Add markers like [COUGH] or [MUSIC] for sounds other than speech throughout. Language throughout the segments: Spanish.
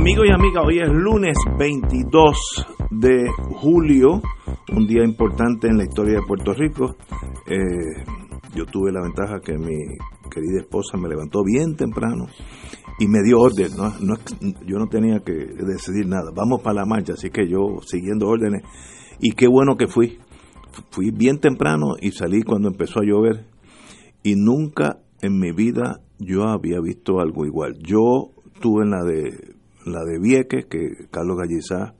Amigos y amigas, hoy es lunes 22 de julio, un día importante en la historia de Puerto Rico. Eh, yo tuve la ventaja que mi querida esposa me levantó bien temprano y me dio orden. ¿no? yo no tenía que decidir nada. Vamos para la marcha, así que yo siguiendo órdenes. Y qué bueno que fui. Fui bien temprano y salí cuando empezó a llover. Y nunca en mi vida yo había visto algo igual. Yo tuve en la de la de Vieques, que Carlos Gallizá,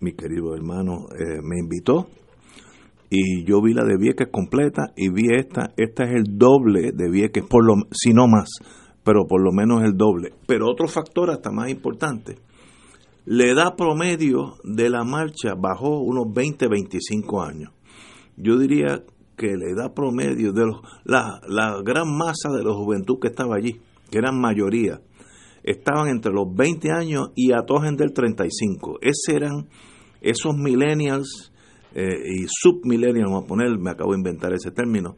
mi querido hermano, eh, me invitó. Y yo vi la de Vieques completa y vi esta. Esta es el doble de Vieques, por lo, si no más, pero por lo menos el doble. Pero otro factor hasta más importante. La edad promedio de la marcha bajó unos 20-25 años. Yo diría que la edad promedio de los, la, la gran masa de la juventud que estaba allí, que eran mayoría, estaban entre los 20 años y a todos del 35. Esos eran esos millennials eh, y submillennials, vamos a poner, me acabo de inventar ese término,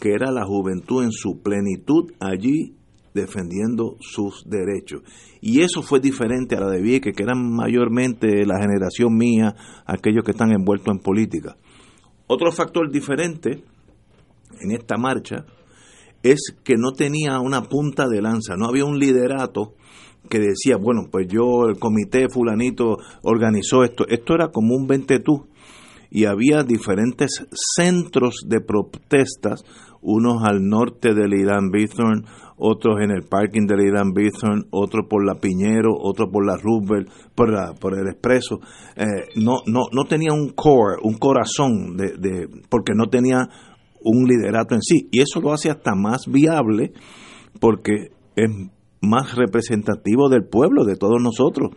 que era la juventud en su plenitud allí defendiendo sus derechos. Y eso fue diferente a la de Vieque, que eran mayormente la generación mía, aquellos que están envueltos en política. Otro factor diferente en esta marcha es que no tenía una punta de lanza, no había un liderato que decía, bueno, pues yo, el comité fulanito organizó esto. Esto era como un ventetú y había diferentes centros de protestas, unos al norte del Irán Bithorn, otros en el parking del Irán Bithorn, otros por la Piñero, otros por la Roosevelt, por, la, por el Expreso. Eh, no, no, no tenía un core, un corazón, de, de, porque no tenía un liderato en sí. Y eso lo hace hasta más viable porque es más representativo del pueblo, de todos nosotros.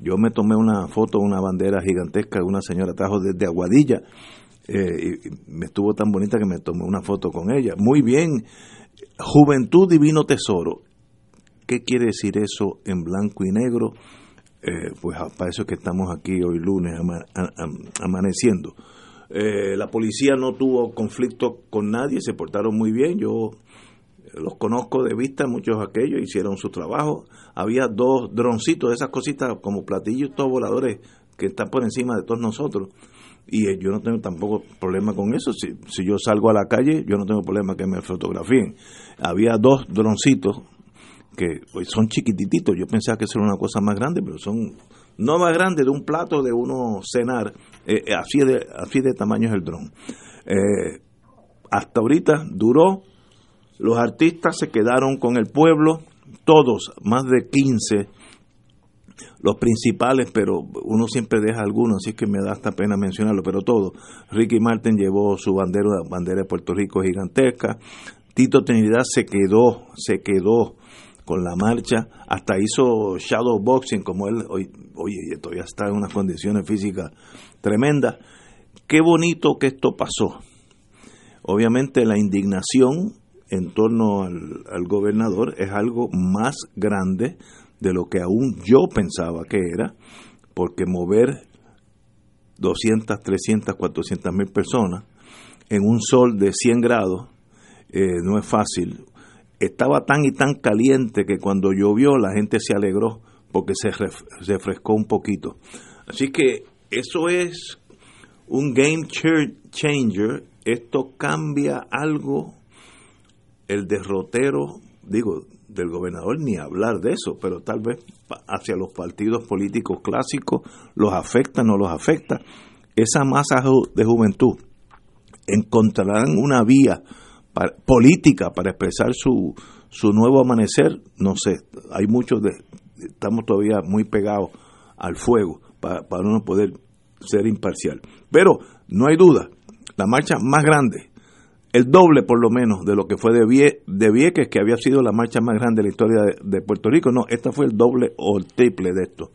Yo me tomé una foto, una bandera gigantesca una señora trajo desde Aguadilla. Eh, y me estuvo tan bonita que me tomé una foto con ella. Muy bien, juventud divino tesoro. ¿Qué quiere decir eso en blanco y negro? Eh, pues para eso es que estamos aquí hoy lunes amaneciendo. Eh, la policía no tuvo conflicto con nadie, se portaron muy bien. Yo los conozco de vista, muchos de aquellos hicieron su trabajo. Había dos droncitos, esas cositas como platillos todos voladores que están por encima de todos nosotros. Y eh, yo no tengo tampoco problema con eso. Si, si yo salgo a la calle, yo no tengo problema que me fotografíen. Había dos droncitos que pues, son chiquititos. Yo pensaba que eso era una cosa más grande, pero son no más grande de un plato de uno cenar, eh, eh, así, de, así de tamaño es el dron. Eh, hasta ahorita duró, los artistas se quedaron con el pueblo, todos, más de 15, los principales, pero uno siempre deja algunos, así que me da hasta pena mencionarlo, pero todos. Ricky Martin llevó su bandera, bandera de Puerto Rico gigantesca, Tito Trinidad se quedó, se quedó con la marcha, hasta hizo shadow boxing como él, oye, todavía está en unas condiciones físicas tremendas. Qué bonito que esto pasó. Obviamente la indignación en torno al, gobernador es algo más grande de lo que aún yo pensaba que era, porque mover 200, 300, 400 mil personas en un sol de 100 grados eh, no es fácil estaba tan y tan caliente que cuando llovió la gente se alegró porque se, refrescó un poquito. Así que eso es un game changer. Esto cambia algo. El derrotero, digo, del gobernador, ni hablar de eso, pero tal vez hacia los partidos políticos clásicos los afecta, no los afecta. Esa masa de juventud encontrarán una vía política para expresar su, su nuevo amanecer, no sé, hay muchos, de, estamos todavía muy pegados al fuego para, para uno poder ser imparcial. Pero no hay duda, la marcha más grande el doble por lo menos de lo que fue de, Vie de Vieques, que había sido la marcha más grande de la historia de, Puerto Rico. No, esta fue el doble o el triple de esto.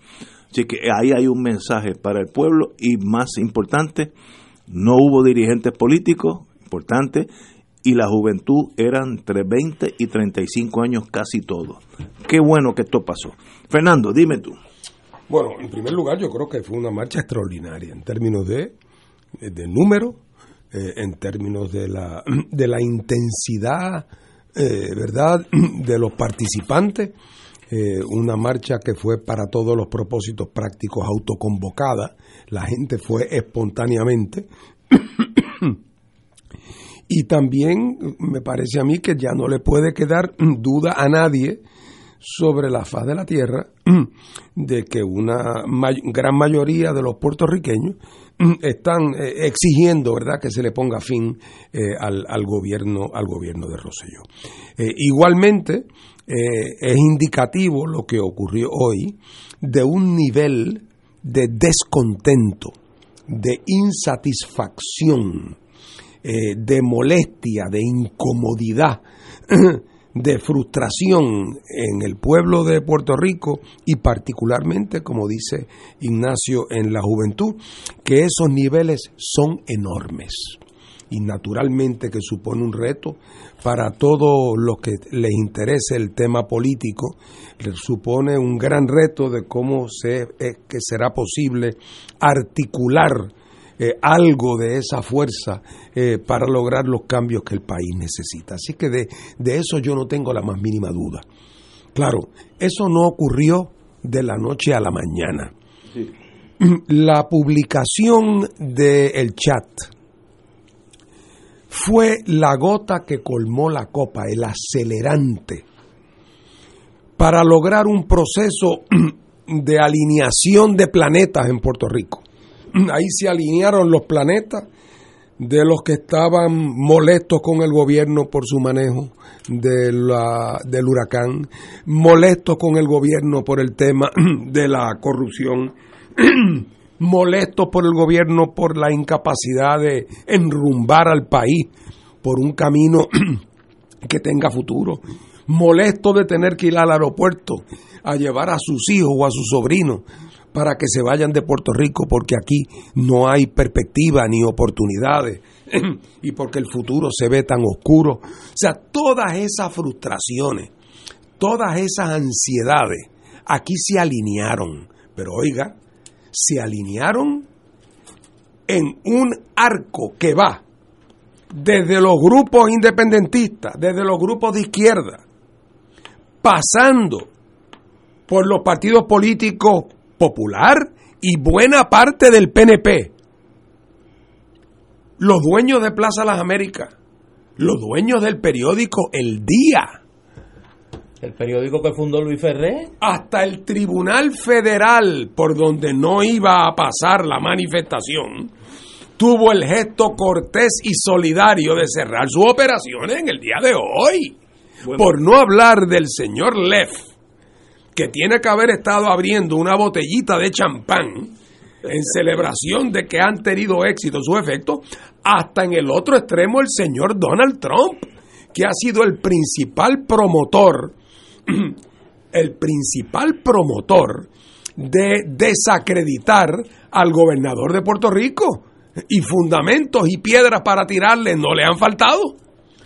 Así que ahí hay un mensaje para el pueblo y más importante, no hubo dirigentes políticos importantes y la juventud eran entre 20 y 35 años casi todos. Qué bueno que esto pasó. Fernando, dime tú. Bueno, en primer lugar yo creo que fue una marcha extraordinaria en términos de, de número, eh, en términos de la, de la intensidad, eh, ¿verdad?, de los participantes. Eh, una marcha que fue para todos los propósitos prácticos autoconvocada. La gente fue espontáneamente. Y también me parece a mí que ya no le puede quedar duda a nadie sobre la faz de la tierra [CLEARS THROAT] de que una gran mayoría de los puertorriqueños [CLEARS THROAT] están eh, exigiendo verdad que se le ponga fin eh, al, al, gobierno al gobierno de Rosselló. Eh, igualmente es indicativo lo que ocurrió hoy de un nivel de descontento de insatisfacción de molestia de incomodidad [CLEARS THROAT] de frustración en el pueblo de Puerto Rico y particularmente, como dice Ignacio, en la juventud, que esos niveles son enormes y naturalmente que supone un reto para todos los que les interese el tema político, supone un gran reto de cómo se, que será posible articular eh, algo de esa fuerza eh, para lograr los cambios que el país necesita. Así que de, de eso yo no tengo la más mínima duda. Claro, eso no ocurrió de la noche a la mañana. La publicación del chat fue la gota que colmó la copa, el acelerante, para lograr un proceso [CLEARS THROAT] de alineación de planetas en Puerto Rico. [CLEARS THROAT] ahí se alinearon los planetas de los que estaban molestos con el gobierno por su manejo de la, del huracán, molestos con el gobierno por el tema [CLEARS THROAT] de la corrupción, [CLEARS THROAT] molestos por el gobierno por la incapacidad de enrumbar al país por un camino que tenga futuro, molestos de tener que ir al aeropuerto a llevar a sus hijos o a sus sobrinos para que se vayan de Puerto Rico porque aquí no hay perspectiva ni oportunidades [CLEARS THROAT] y porque el futuro se ve tan oscuro. O sea, todas esas frustraciones, todas esas ansiedades, aquí se alinearon. Pero oiga, se alinearon en un arco que va desde los grupos independentistas, desde los grupos de izquierda, pasando por los partidos políticos Popular y buena parte del PNP. Los dueños de Plaza Las Américas, los dueños del periódico El Día. El periódico que fundó Luis Ferré. Hasta el Tribunal Federal, por donde no iba a pasar la manifestación, tuvo el gesto cortés y solidario de cerrar sus operaciones en el día de hoy. Por no hablar del señor Leff, que tiene que haber estado abriendo una botellita de champán en celebración de que han tenido éxito sus efectos, hasta en el otro extremo el señor Donald Trump, que ha sido el principal promotor, [CLEARS THROAT] el principal promotor de desacreditar al gobernador de Puerto Rico. Y fundamentos y piedras para tirarle no le han faltado.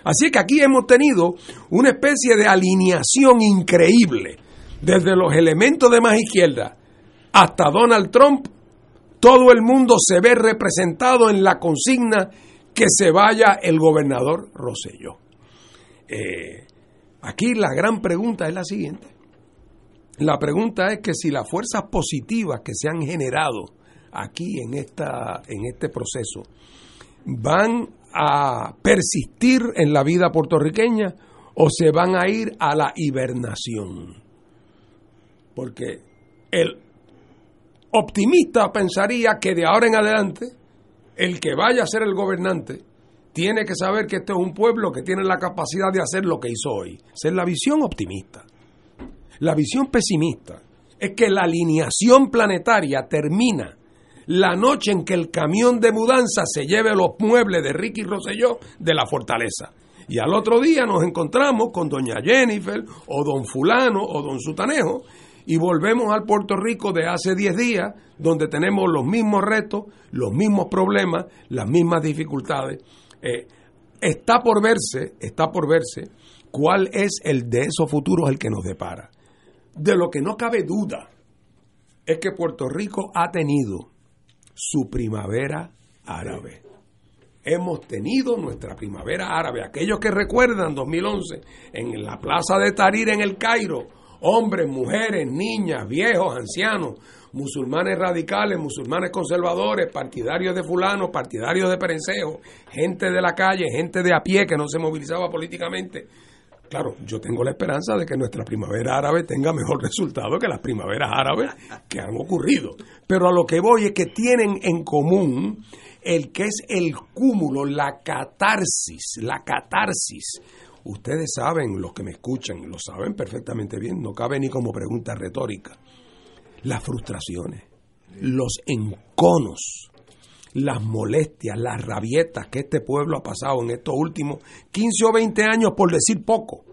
Así que aquí hemos tenido una especie de alineación increíble desde los elementos de más izquierda hasta Donald Trump, todo el mundo se ve representado en la consigna que se vaya el gobernador Rosselló. Eh, aquí la gran pregunta es la siguiente. La pregunta es que si las fuerzas positivas que se han generado aquí en, esta, en este proceso van a persistir en la vida puertorriqueña o se van a ir a la hibernación. Porque el optimista pensaría que de ahora en adelante el que vaya a ser el gobernante tiene que saber que este es un pueblo que tiene la capacidad de hacer lo que hizo hoy. Esa es la visión optimista. La visión pesimista es que la alineación planetaria termina la noche en que el camión de mudanza se lleve los muebles de Ricky Rosselló de la fortaleza. Y al otro día nos encontramos con doña Jennifer o don fulano o don Sutanejo y volvemos al Puerto Rico de hace 10 días, donde tenemos los mismos retos, los mismos problemas, las mismas dificultades. Eh, está por verse, está por verse cuál es el de esos futuros el que nos depara. De lo que no cabe duda es que Puerto Rico ha tenido su primavera árabe. Hemos tenido nuestra primavera árabe. Aquellos que recuerdan 2011 en la plaza de Tarir en el Cairo, hombres, mujeres, niñas, viejos, ancianos, musulmanes radicales, musulmanes conservadores, partidarios de fulano, partidarios de perencejo, gente de la calle, gente de a pie que no se movilizaba políticamente. Claro, yo tengo la esperanza de que nuestra primavera árabe tenga mejor [LAUGHS] resultado que las primaveras árabes que han ocurrido. Pero a lo que voy es que tienen en común el que es el cúmulo, la catarsis, la catarsis Ustedes saben, los que me escuchan, lo saben perfectamente bien, no cabe ni como pregunta retórica. Las frustraciones, los enconos, las molestias, las rabietas que este pueblo ha pasado en estos últimos 15 o 20 años, por decir poco,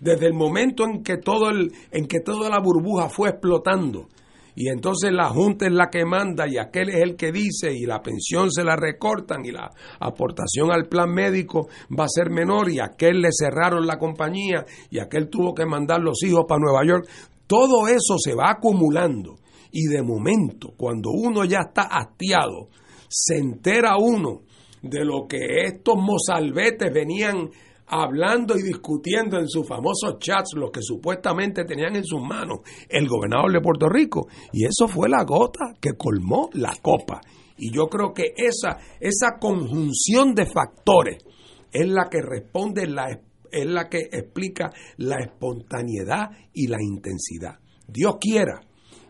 desde el momento en que, todo el, en que toda la burbuja fue explotando y entonces la Junta es la que manda y aquel es el que dice y la pensión se la recortan y la aportación al plan médico va a ser menor y aquel le cerraron la compañía y aquel tuvo que mandar los hijos para Nueva York. Todo eso se va acumulando y de momento cuando uno ya está hastiado se entera uno de lo que estos mozalbetes venían hablando y discutiendo en sus famosos chats lo que supuestamente tenían en sus manos el gobernador de Puerto Rico. Y eso fue la gota que colmó la copa. Y yo creo que esa, esa conjunción de factores es la que responde, la, es la que explica la espontaneidad y la intensidad. Dios quiera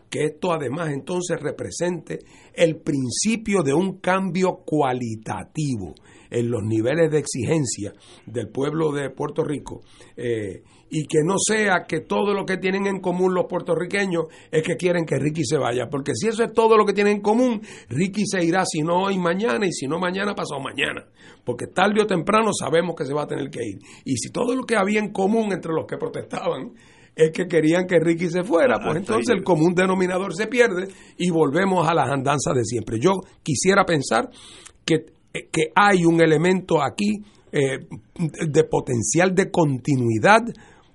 que esto además entonces represente el principio de un cambio cualitativo en los niveles de exigencia del pueblo de Puerto Rico eh, y que no sea que todo lo que tienen en común los puertorriqueños es que quieren que Ricky se vaya, porque si eso es todo lo que tienen en común, Ricky se irá si no hoy mañana y si no mañana pasado mañana, porque tarde o temprano sabemos que se va a tener que ir. Y si todo lo que había en común entre los que protestaban es que querían que Ricky se fuera, pues entonces el común denominador se pierde y volvemos a las andanzas de siempre. Yo quisiera pensar que que hay un elemento aquí eh, de potencial de continuidad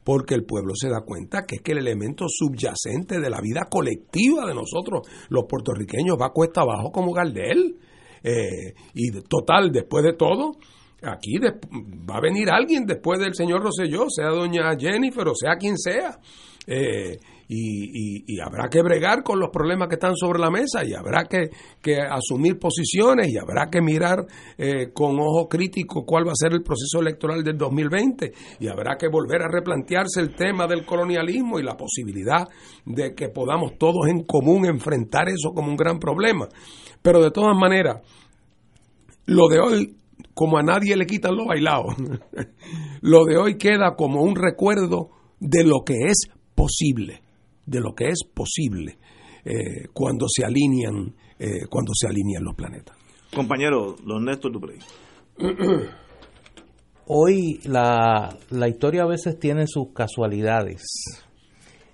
porque el pueblo se da cuenta que es que el elemento subyacente de la vida colectiva de nosotros, los puertorriqueños, va cuesta abajo como Gardel. Eh, y total, después de todo, aquí va a venir alguien después del señor Rosselló, sea doña Jennifer o sea quien sea. Eh, y, habrá que bregar con los problemas que están sobre la mesa y habrá que, asumir posiciones y habrá que mirar eh, con ojo crítico cuál va a ser el proceso electoral del 2020 y habrá que volver a replantearse el tema del colonialismo y la posibilidad de que podamos todos en común enfrentar eso como un gran problema. Pero de todas maneras, lo de hoy como a nadie le quitan los bailados. [LAUGHS] lo de hoy queda como un recuerdo de lo que es posible de lo que es posible eh, cuando se alinean eh, cuando se alinean los planetas. Compañero, don Néstor Duprey. [CLEARS THROAT] Hoy la, la historia a veces tiene sus casualidades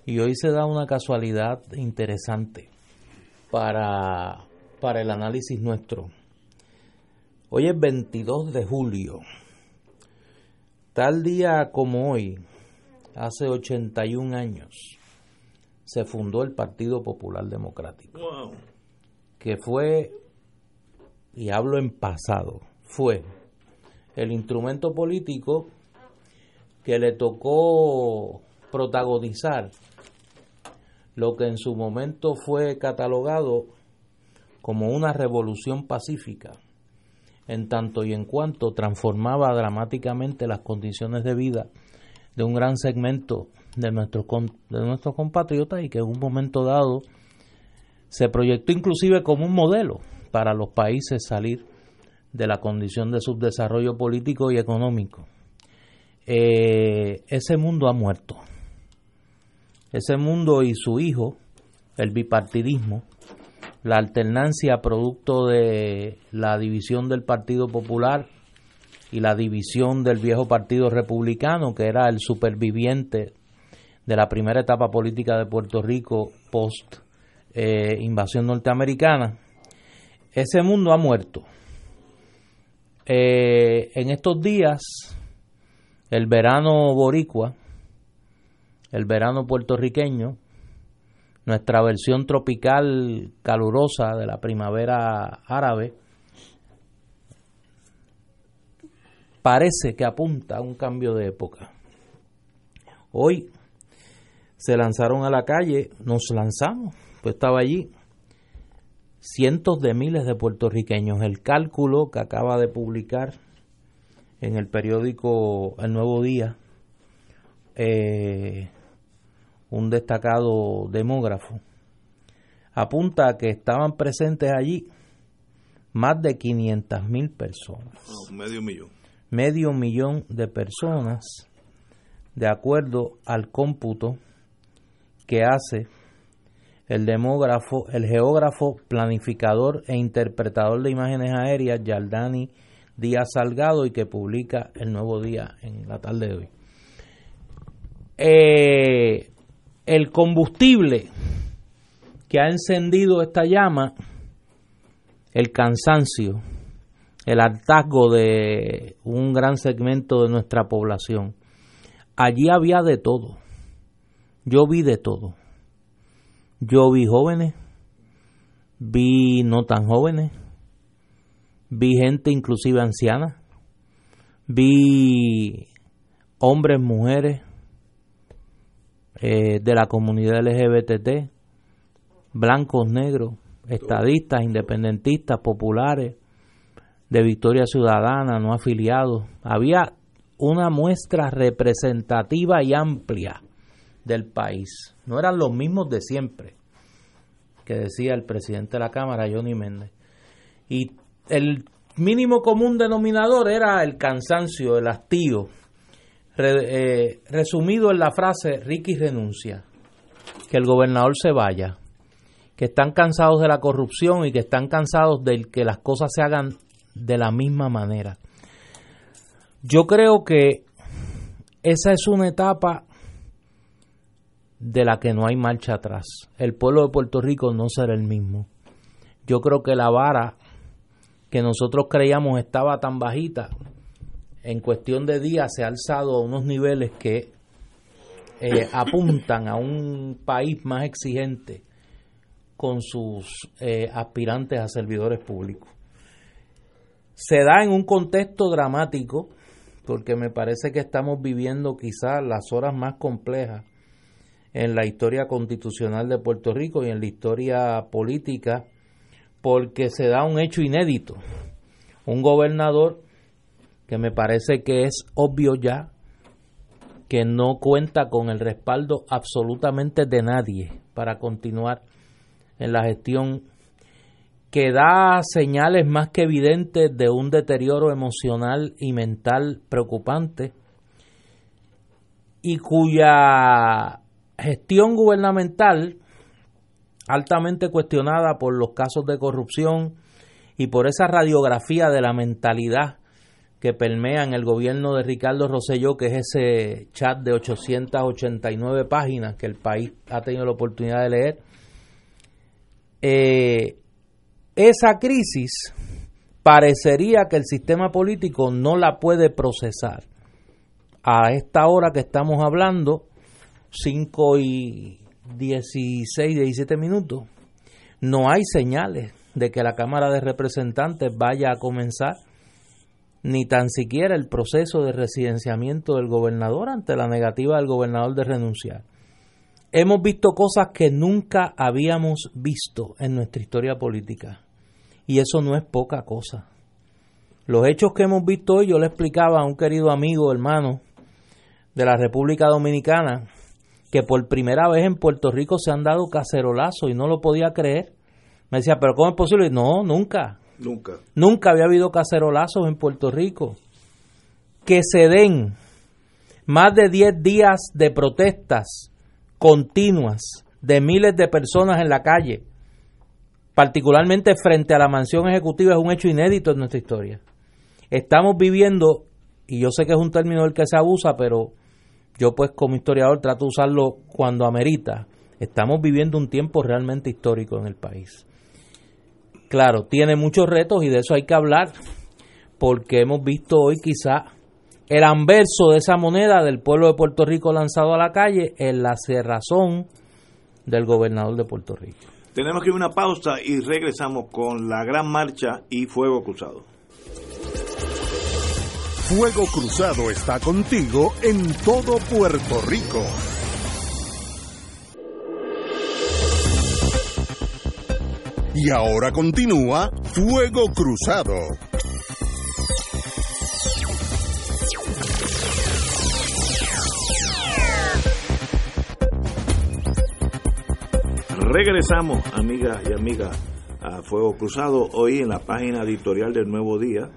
y hoy se da una casualidad interesante para, para el análisis nuestro. Hoy es 22 de julio. Tal día como hoy, hace 81 años, se fundó el Partido Popular Democrático, que fue, y hablo en pasado, fue el instrumento político que le tocó protagonizar lo que en su momento fue catalogado como una revolución pacífica, en tanto y en cuanto transformaba dramáticamente las condiciones de vida de un gran segmento de nuestros, de compatriotas y que en un momento dado se proyectó inclusive como un modelo para los países salir de la condición de subdesarrollo político y económico. Eh, ese mundo ha muerto. Ese mundo y su hijo, el bipartidismo, la alternancia producto de la división del Partido Popular y la división del viejo Partido Republicano, que era el superviviente de la primera etapa política de Puerto Rico post eh, invasión norteamericana, ese mundo ha muerto. Eh, en estos días, el verano boricua, el verano puertorriqueño, nuestra versión tropical calurosa de la primavera árabe, parece que apunta a un cambio de época. Hoy se lanzaron a la calle, nos lanzamos, pues estaba allí cientos de miles de puertorriqueños. El cálculo que acaba de publicar en el periódico El Nuevo Día, eh, un destacado demógrafo, apunta a que estaban presentes allí más de 500 mil personas. medio millón. Medio millón de personas, de acuerdo al cómputo que hace el demógrafo, el geógrafo, planificador e interpretador de imágenes aéreas Yaldani Díaz Salgado y que publica el nuevo día en la tarde de hoy. Eh, el combustible que ha encendido esta llama, el cansancio, el hartazgo de un gran segmento de nuestra población. Allí había de todo. Yo vi de todo. Yo vi jóvenes, vi no tan jóvenes, vi gente inclusive anciana, vi hombres, mujeres, eh, de la comunidad LGBT, blancos, negros, estadistas, independentistas, populares, de Victoria Ciudadana, no afiliados. Había una muestra representativa y amplia del país. No eran los mismos de siempre, que decía el presidente de la Cámara, Johnny Méndez. Y el mínimo común denominador era el cansancio, el hastío, eh, resumido en la frase Ricky renuncia, que el gobernador se vaya, que están cansados de la corrupción y que están cansados de que las cosas se hagan de la misma manera. Yo creo que esa es una etapa de la que no hay marcha atrás. El pueblo de Puerto Rico no será el mismo. Yo creo que la vara que nosotros creíamos estaba tan bajita en cuestión de días se ha alzado a unos niveles que eh, [COUGHS] apuntan a un país más exigente con sus eh, aspirantes a servidores públicos. Se da en un contexto dramático, porque me parece que estamos viviendo quizás las horas más complejas en la historia constitucional de Puerto Rico y en la historia política, porque se da un hecho inédito. Un gobernador que me parece que es obvio ya que no cuenta con el respaldo absolutamente de nadie para continuar en la gestión que da señales más que evidentes de un deterioro emocional y mental preocupante y cuya gestión gubernamental altamente cuestionada por los casos de corrupción y por esa radiografía de la mentalidad que permean el gobierno de Ricardo Rosselló, que es ese chat de 889 páginas que el país ha tenido la oportunidad de leer. Eh, esa crisis parecería que el sistema político no la puede procesar. A esta hora que estamos hablando, 5 y 16, 17 minutos, no hay señales de que la Cámara de Representantes vaya a comenzar ni tan siquiera el proceso de residenciamiento del gobernador ante la negativa del gobernador de renunciar. Hemos visto cosas que nunca habíamos visto en nuestra historia política y eso no es poca cosa. Los hechos que hemos visto hoy, yo le explicaba a un querido amigo, hermano de la República Dominicana, que por primera vez en Puerto Rico se han dado cacerolazos y no lo podía creer. Me decía, pero ¿cómo es posible? No, nunca. Nunca. Nunca había habido cacerolazos en Puerto Rico. Que se den más de 10 días de protestas continuas de miles de personas en la calle particularmente frente a la mansión ejecutiva, es un hecho inédito en nuestra historia. Estamos viviendo, y yo sé que es un término del que se abusa, pero yo pues como historiador trato de usarlo cuando amerita, estamos viviendo un tiempo realmente histórico en el país. Claro, tiene muchos retos y de eso hay que hablar, porque hemos visto hoy quizá el anverso de esa moneda del pueblo de Puerto Rico lanzado a la calle en la cerrazón del gobernador de Puerto Rico. Tenemos que ir a una pausa y regresamos con la gran marcha y fuego cruzado. Fuego Cruzado está contigo en todo Puerto Rico. Y ahora continúa Fuego Cruzado. Regresamos, amigas y amigas, a Fuego Cruzado. Hoy en la página editorial del Nuevo Día,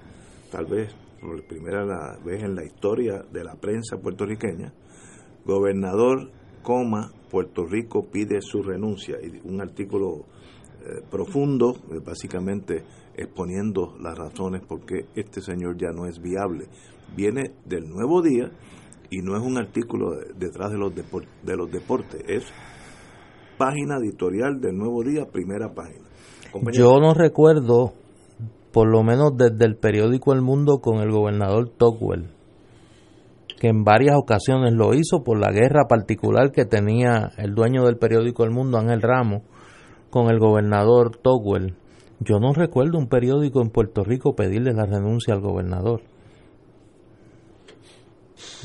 tal vez por primera vez en la historia de la prensa puertorriqueña, gobernador, coma, Puerto Rico pide su renuncia. Y un artículo eh, profundo, eh, básicamente exponiendo las razones por qué este señor ya no es viable. Viene del Nuevo Día y no es un artículo detrás de los, de los deportes, es página editorial del Nuevo Día, primera página. Yo no recuerdo, por lo menos desde el periódico El Mundo, con el gobernador Tocqueville, que en varias ocasiones lo hizo por la guerra particular que tenía el dueño del periódico El Mundo, Ángel Ramos, con el gobernador Tocqueville. Yo no recuerdo un periódico en Puerto Rico pedirle la renuncia al gobernador.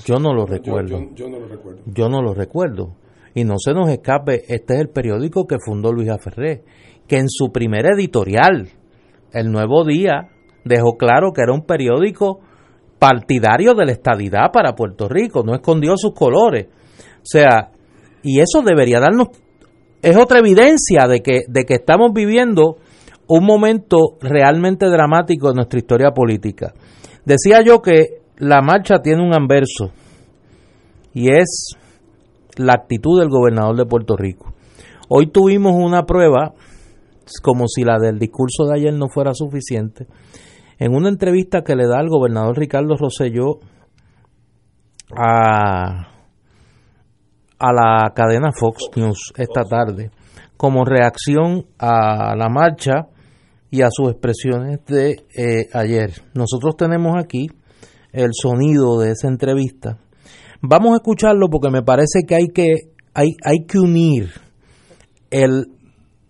Yo no lo recuerdo. Yo, no lo recuerdo. Yo no lo recuerdo. Y no se nos escape, este es el periódico que fundó Luis Aferré, que en su primer editorial, El Nuevo Día, dejó claro que era un periódico partidario de la estadidad para Puerto Rico, no escondió sus colores. O sea, y eso debería darnos, es otra evidencia de que, de que estamos viviendo un momento realmente dramático en nuestra historia política. Decía yo que la marcha tiene un anverso y es la actitud del gobernador de Puerto Rico. Hoy tuvimos una prueba, como si la del discurso de ayer no fuera suficiente, en una entrevista que le da el gobernador Ricardo Rosselló a, a la cadena Fox News esta tarde, como reacción a la marcha y a sus expresiones de eh, ayer. Nosotros tenemos aquí el sonido de esa entrevista. Vamos a escucharlo porque me parece que hay que, hay, hay que unir el,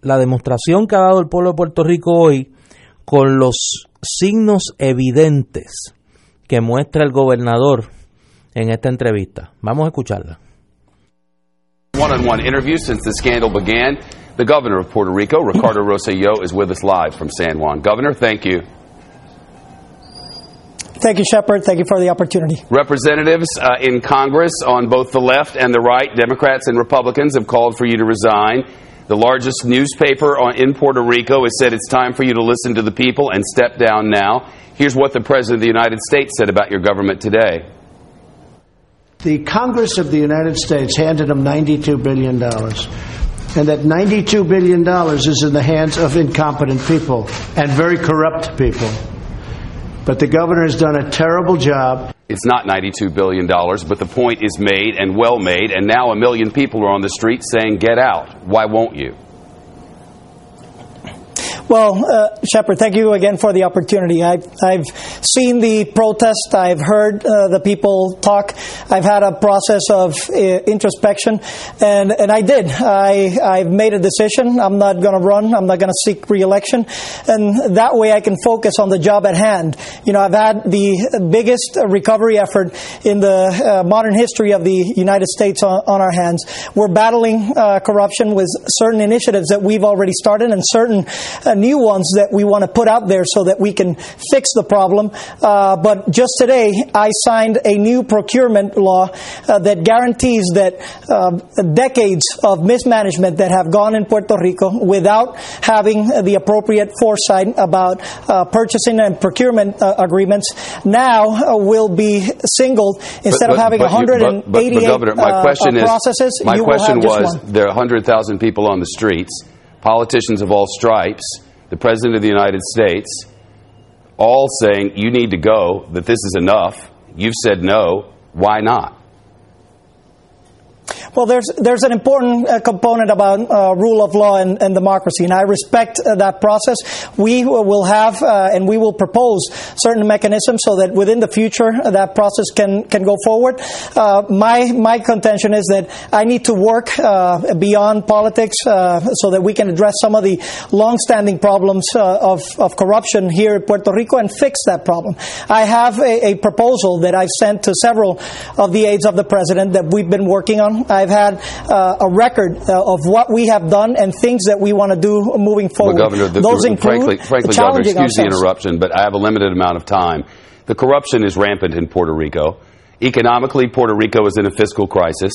la demostración que ha dado el pueblo de Puerto Rico hoy con los signos evidentes que muestra el gobernador en esta entrevista. Vamos a escucharla. One-on-one interview since the scandal began. The governor of Puerto Rico, Ricardo Rosselló, is with us live from San Juan. Governor, thank you. Thank you, Shepard. Thank you for the opportunity. Representatives uh, in Congress on both the left and the right, Democrats and Republicans, have called for you to resign. The largest newspaper in Puerto Rico has said it's time for you to listen to the people and step down now. Here's what the President of the United States said about your government today. The Congress of the United States handed him $92 billion. And that $92 billion is in the hands of incompetent people and very corrupt people. But the governor has done a terrible job. It's not $92 billion, but the point is made and well made, and now a million people are on the street saying, get out. Why won't you? Well, uh, Shepard, thank you again for the opportunity. I've, I've seen the protest. I've heard uh, the people talk. I've had a process of uh, introspection, and, and I did. I, I've made a decision. I'm not going to run. I'm not going to seek reelection, and that way I can focus on the job at hand. You know, I've had the biggest recovery effort in the uh, modern history of the United States on, on our hands. We're battling uh, corruption with certain initiatives that we've already started and certain new ones that we want to put out there so that we can fix the problem. Uh, but just today, I signed a new procurement law uh, that guarantees that uh, decades of mismanagement that have gone in Puerto Rico without having the appropriate foresight about uh, purchasing and procurement uh, agreements now uh, will be singled instead but, of having but, 188 but, Governor, my question processes. My question was: there are 100,000 people on the streets politicians of all stripes, the President of the United States, all saying, you need to go, that this is enough. You've said no. Why not? Well, there's there's an important uh, component about uh, rule of law and, and democracy, and I respect uh, that process. We will have uh, and we will propose certain mechanisms so that within the future uh, that process can can go forward. Uh, my my contention is that I need to work beyond politics so that we can address some of the long-standing problems of of corruption here in Puerto Rico and fix that problem. I have a, a proposal that I've sent to several of the aides of the president that we've been working on. I've had uh, a record uh, of what we have done and things that we want to do moving forward. Well, Governor, the, Those the, frankly, frankly Governor, excuse the interruption, but I have a limited amount of time. The corruption is rampant in Puerto Rico. Economically, Puerto Rico is in a fiscal crisis,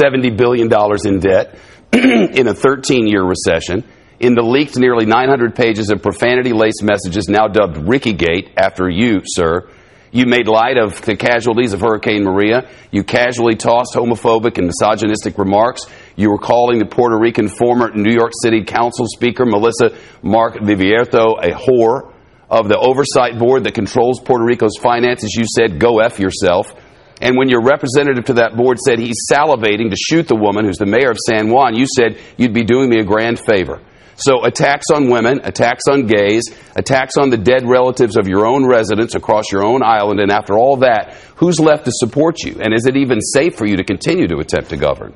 $70 billion in debt, [CLEARS THROAT] in a 13 year recession. In the leaked nearly 900 pages of profanity laced messages, now dubbed Ricky Gate, after you, sir, you made light of the casualties of Hurricane Maria. You casually tossed homophobic and misogynistic remarks. You were calling the Puerto Rican former New York City Council Speaker Melissa Mark Vivierto a whore. Of the oversight board that controls Puerto Rico's finances, you said, go F yourself. And when your representative to that board said he's salivating to shoot the woman who's the mayor of San Juan, you said you'd be doing me a grand favor. So attacks on women, attacks on gays, attacks on the dead relatives of your own residents across your own island, and after all that, who's left to support you? And is it even safe for you to continue to attempt to govern?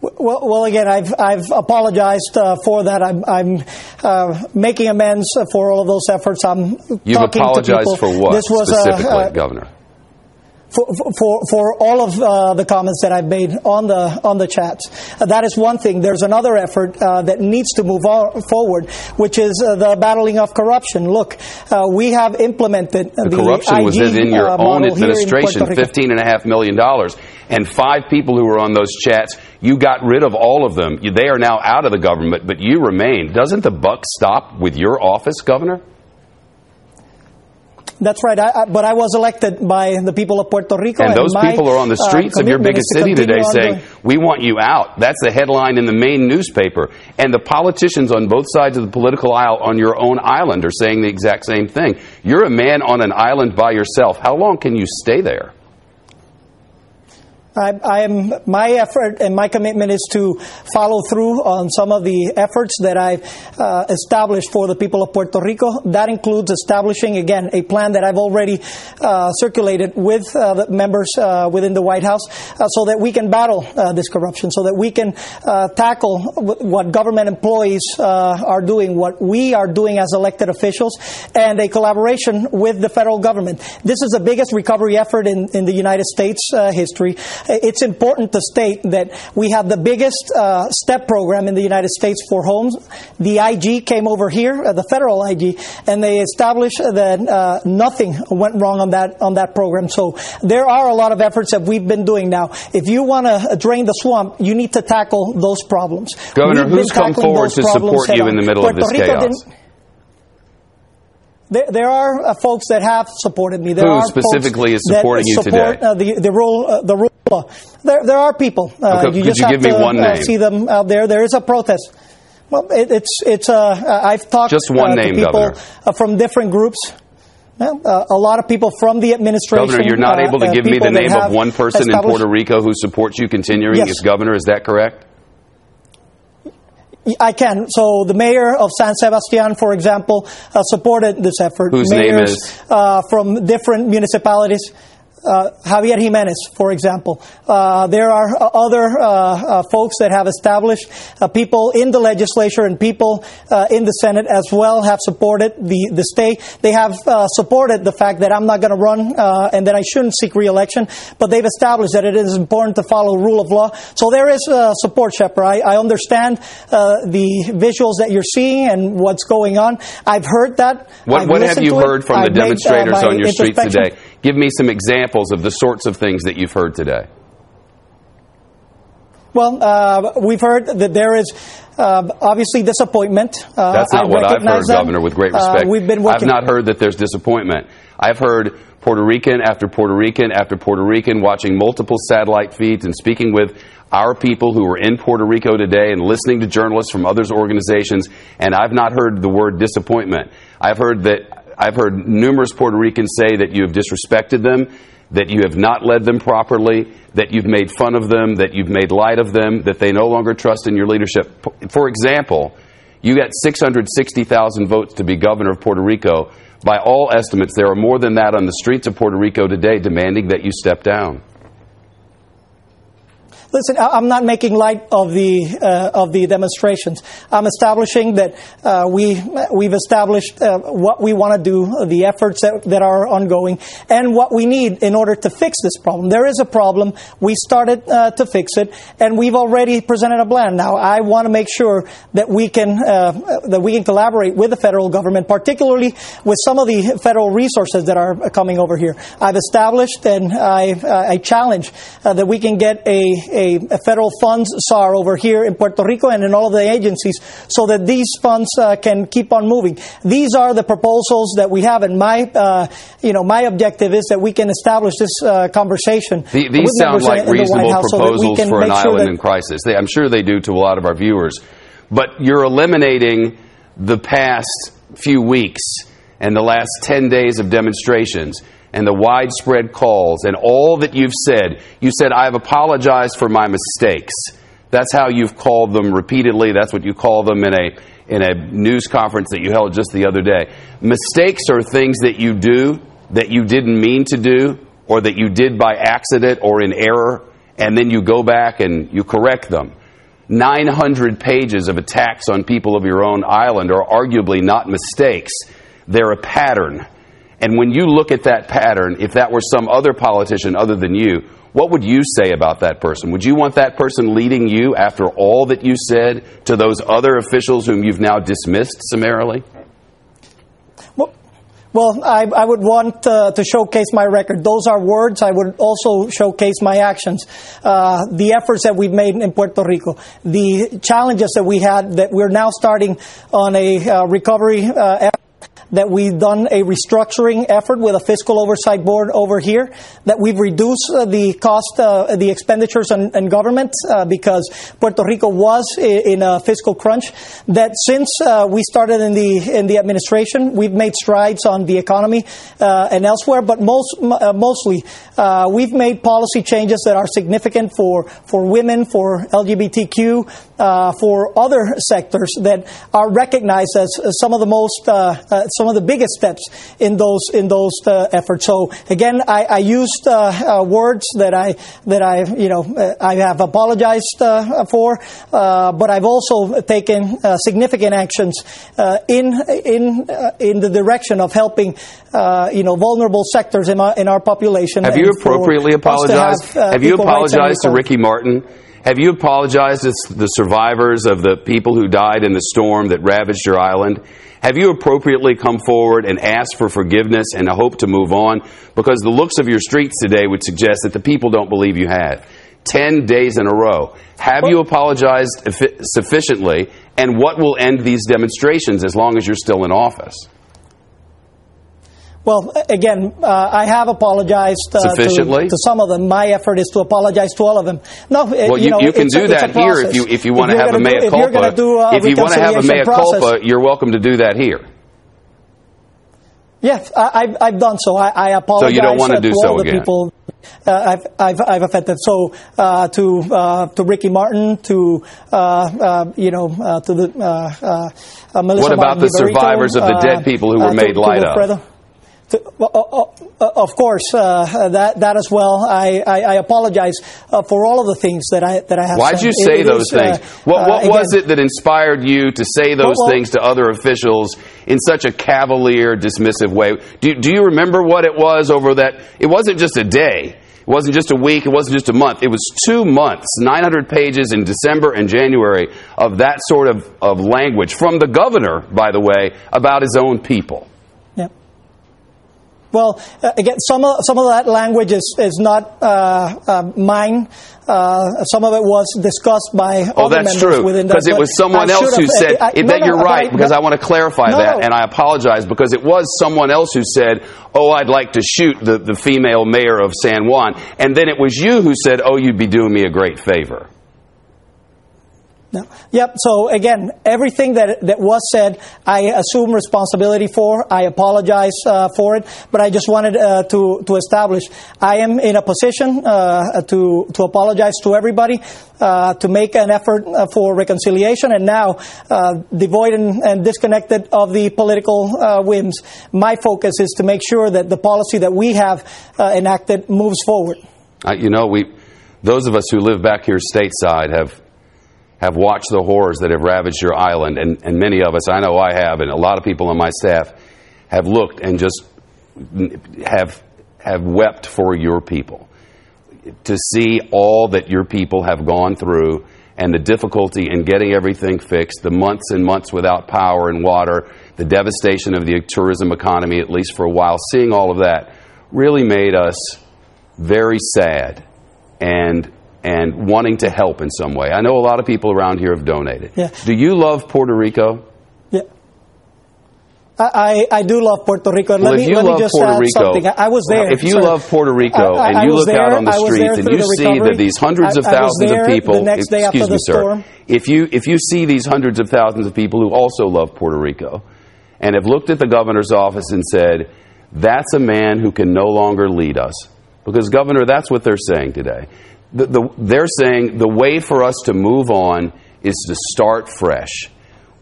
Well, well, again, I've I've apologized uh, for that. I'm, I'm uh, making amends for all of those efforts. I'm You've apologized for what this was specifically, uh, Governor? For, for, for all of uh, the comments that I've made on the on the chats. Uh, that is one thing. There's another effort uh, that needs to move on, forward, which is uh, the battling of corruption. Look, uh, we have implemented the, the corruption IG, was in your uh, own administration, fifteen and a half million dollars, and five people who were on those chats. You got rid of all of them. They are now out of the government, but you remain. Doesn't the buck stop with your office, Governor? That's right. I, I, but I was elected by the people of Puerto Rico. And, and those my, people are on the uh, streets uh, of your biggest city today saying, we want you out. That's the headline in the main newspaper. And the politicians on both sides of the political aisle on your own island are saying the exact same thing. You're a man on an island by yourself. How long can you stay there? I, I, am my effort and my commitment is to follow through on some of the efforts that I've uh, established for the people of Puerto Rico. That includes establishing again a plan that I've already uh, circulated with uh, the members uh, within the White House, uh, so that we can battle uh, this corruption, so that we can tackle what government employees are doing, what we are doing as elected officials, and a collaboration with the federal government. This is the biggest recovery effort in, in the United States history it's important to state that we have the biggest uh, STEP program in the United States for homes. The IG came over here, uh, the federal IG, and they established that uh, nothing went wrong on that on that program. So there are a lot of efforts that we've been doing now. If you want to drain the swamp, you need to tackle those problems. Governor, we've who's come forward to support you in the middle Puerto of this Rico chaos? There, there, are uh, folks that have supported me. There Who are specifically is supporting you support, today? Uh, the, the rule, uh, the rule. There, there are people. Uh, okay, you could just you have give me to one uh, see them out there. There is a protest. Well, it, it's it's. Uh, I've talked just one uh, name, to people from different groups. Yeah, a lot of people from the administration. Governor, you're not able to give me the name of one person in Puerto Rico who supports you continuing yes. as governor. Is that correct? I can. So the mayor of San Sebastian, for example, uh, supported this effort. Whose Mayors, name is? Uh, from different municipalities uh, Javier Jimenez, for example. Uh, there are uh, other uh, uh, folks that have established uh, people in the legislature and people in the Senate as well have supported the, the state. They have supported the fact that I'm not going to run and that I shouldn't seek reelection, but they've established that it is important to follow rule of law. So there is support, Shepard. I, I understand the visuals that you're seeing and what's going on. I've heard that. What, what have you heard from the demonstrators made, on your streets today? Give me some examples of the sorts of things that you've heard today. Well, uh, we've heard that there is uh, obviously disappointment. Uh, That's not I what I've heard, that. Governor, with great uh, respect. we've been working. I've not heard that there's disappointment. I've heard Puerto Rican after Puerto Rican after Puerto Rican watching multiple satellite feeds and speaking with our people who are in Puerto Rico today and listening to journalists from other organizations, and I've not heard the word disappointment. I've heard that I've heard numerous Puerto Ricans say that you have disrespected them, that you have not led them properly, that you've made fun of them, that you've made light of them, that they no longer trust in your leadership. For example, you got 660,000 votes to be governor of Puerto Rico. By all estimates, there are more than that on the streets of Puerto Rico today demanding that you step down. Listen, I'm not making light of the uh, of the demonstrations. I'm establishing that uh, we we've established uh, what we want to do, the efforts that, that are ongoing, and what we need in order to fix this problem. There is a problem. We started uh, to fix it, and we've already presented a plan. Now, I want to make sure that we can uh, that we can collaborate with the federal government, particularly with some of the federal resources that are coming over here. I've established and I I challenge uh, that we can get a a, a, federal funds SAR over here in Puerto Rico and in all of the agencies so that these funds uh, can keep on moving. These are the proposals that we have, and my, uh, you know, my objective is that we can establish this uh, conversation. The, these sound like reasonable proposals so for an island sure in crisis. They, I'm sure they do to a lot of our viewers. But you're eliminating the past few weeks and the last 10 days of demonstrations and the widespread calls and all that you've said. You said, I've apologized for my mistakes. That's how you've called them repeatedly. That's what you call them in a, in a news conference that you held just the other day. Mistakes are things that you do that you didn't mean to do or that you did by accident or in error, and then you go back and you correct them. 900 pages of attacks on people of your own island are arguably not mistakes. They're a pattern. And when you look at that pattern, if that were some other politician other than you, what would you say about that person? Would you want that person leading you after all that you said to those other officials whom you've now dismissed summarily? Well, well I, I would want uh, to showcase my record. Those are words. I would also showcase my actions. Uh, the efforts that we've made in Puerto Rico, the challenges that we had, that we're now starting on a uh, recovery effort that we've done a restructuring effort with a fiscal oversight board over here, that we've reduced uh, the cost, uh, the expenditures in, in government uh, because Puerto Rico was in a fiscal crunch, that since uh, we started in the, in the administration, we've made strides on the economy uh, and elsewhere, but most, uh, mostly we've made policy changes that are significant for, for women, for LGBTQ, for other sectors that are recognized as some of the most some of the biggest steps in those in those uh, efforts. So again, I, I used uh, uh words that I that I you know uh, I have apologized uh, for, but I've also taken significant actions in in in the direction of helping you know vulnerable sectors in our in our population. Have you appropriately apologized? Have, have you apologized to Ricky Martin? Have you apologized to the survivors of the people who died in the storm that ravaged your island? Have you appropriately come forward and asked for forgiveness and a hope to move on? Because the looks of your streets today would suggest that the people don't believe you have. Ten days in a row. Have you apologized sufficiently? And what will end these demonstrations as long as you're still in office? Well, again, uh, I have apologized uh, Sufficiently? To, to, some of them. My effort is to apologize to all of them. No, well, you, you know, you can do that here if you if you want to have a mea culpa. Do, if you want to have a mea culpa, you're welcome to do that here. Yes, I, have done so. I, I, apologize so you don't want to, to do so all the again. people uh, I've, I've, I've, offended. So uh, to uh, to Ricky Martin, to uh, uh, you know, uh, to the Melissa What about Martin the survivors of the dead people who were made to, light to of? To, uh, uh, of course, uh, that that as well. I, I, I apologize uh, for all of the things that I that I have. Why'd said. you say it, those is, uh, things? what what again, was it that inspired you to say those well, things to other officials in such a cavalier, dismissive way? Do do you remember what it was over that? It wasn't just a day. It wasn't just a week. It wasn't just a month. It was two months, 900 pages in December and January of that sort of, of language from the governor, by the way, about his own people. Well, uh, again, some of, some of that language is, is not uh, uh, mine. Uh, some of it was discussed by oh, that's true because it was someone else who said I, that no, you're right because I want to clarify no, that and I apologize because it was someone else who said oh I'd like to shoot the, the female mayor of San Juan and then it was you who said oh you'd be doing me a great favor No. Yep. So again, everything that that was said, I assume responsibility for. I apologize uh, for it, but I just wanted uh, to to establish I am in a position uh, to to apologize to everybody, uh, to make an effort uh, for reconciliation, and now uh, devoid and, and, disconnected of the political whims. My focus is to make sure that the policy that we have enacted moves forward. you know, we those of us who live back here stateside have have watched the horrors that have ravaged your island, and, and many of us, I know I have, and a lot of people on my staff have looked and just have, have wept for your people. To see all that your people have gone through and the difficulty in getting everything fixed, the months and months without power and water, the devastation of the tourism economy, at least for a while, seeing all of that really made us very sad and and wanting to help in some way. I know a lot of people around here have donated. Yeah. Do you love Puerto Rico? Yeah. I, I do love Puerto Rico. Well, let me, let me just Puerto add Rico, something. I was there. If you love Puerto Rico I, I, and you look there, out on the streets and you see that these hundreds of thousands of people, excuse me, sir, if you if you see these hundreds of thousands of people who also love Puerto Rico and have looked at the governor's office and said, "That's a man who can no longer lead us," because governor, that's what they're saying today the, the, they're saying the way for us to move on is to start fresh.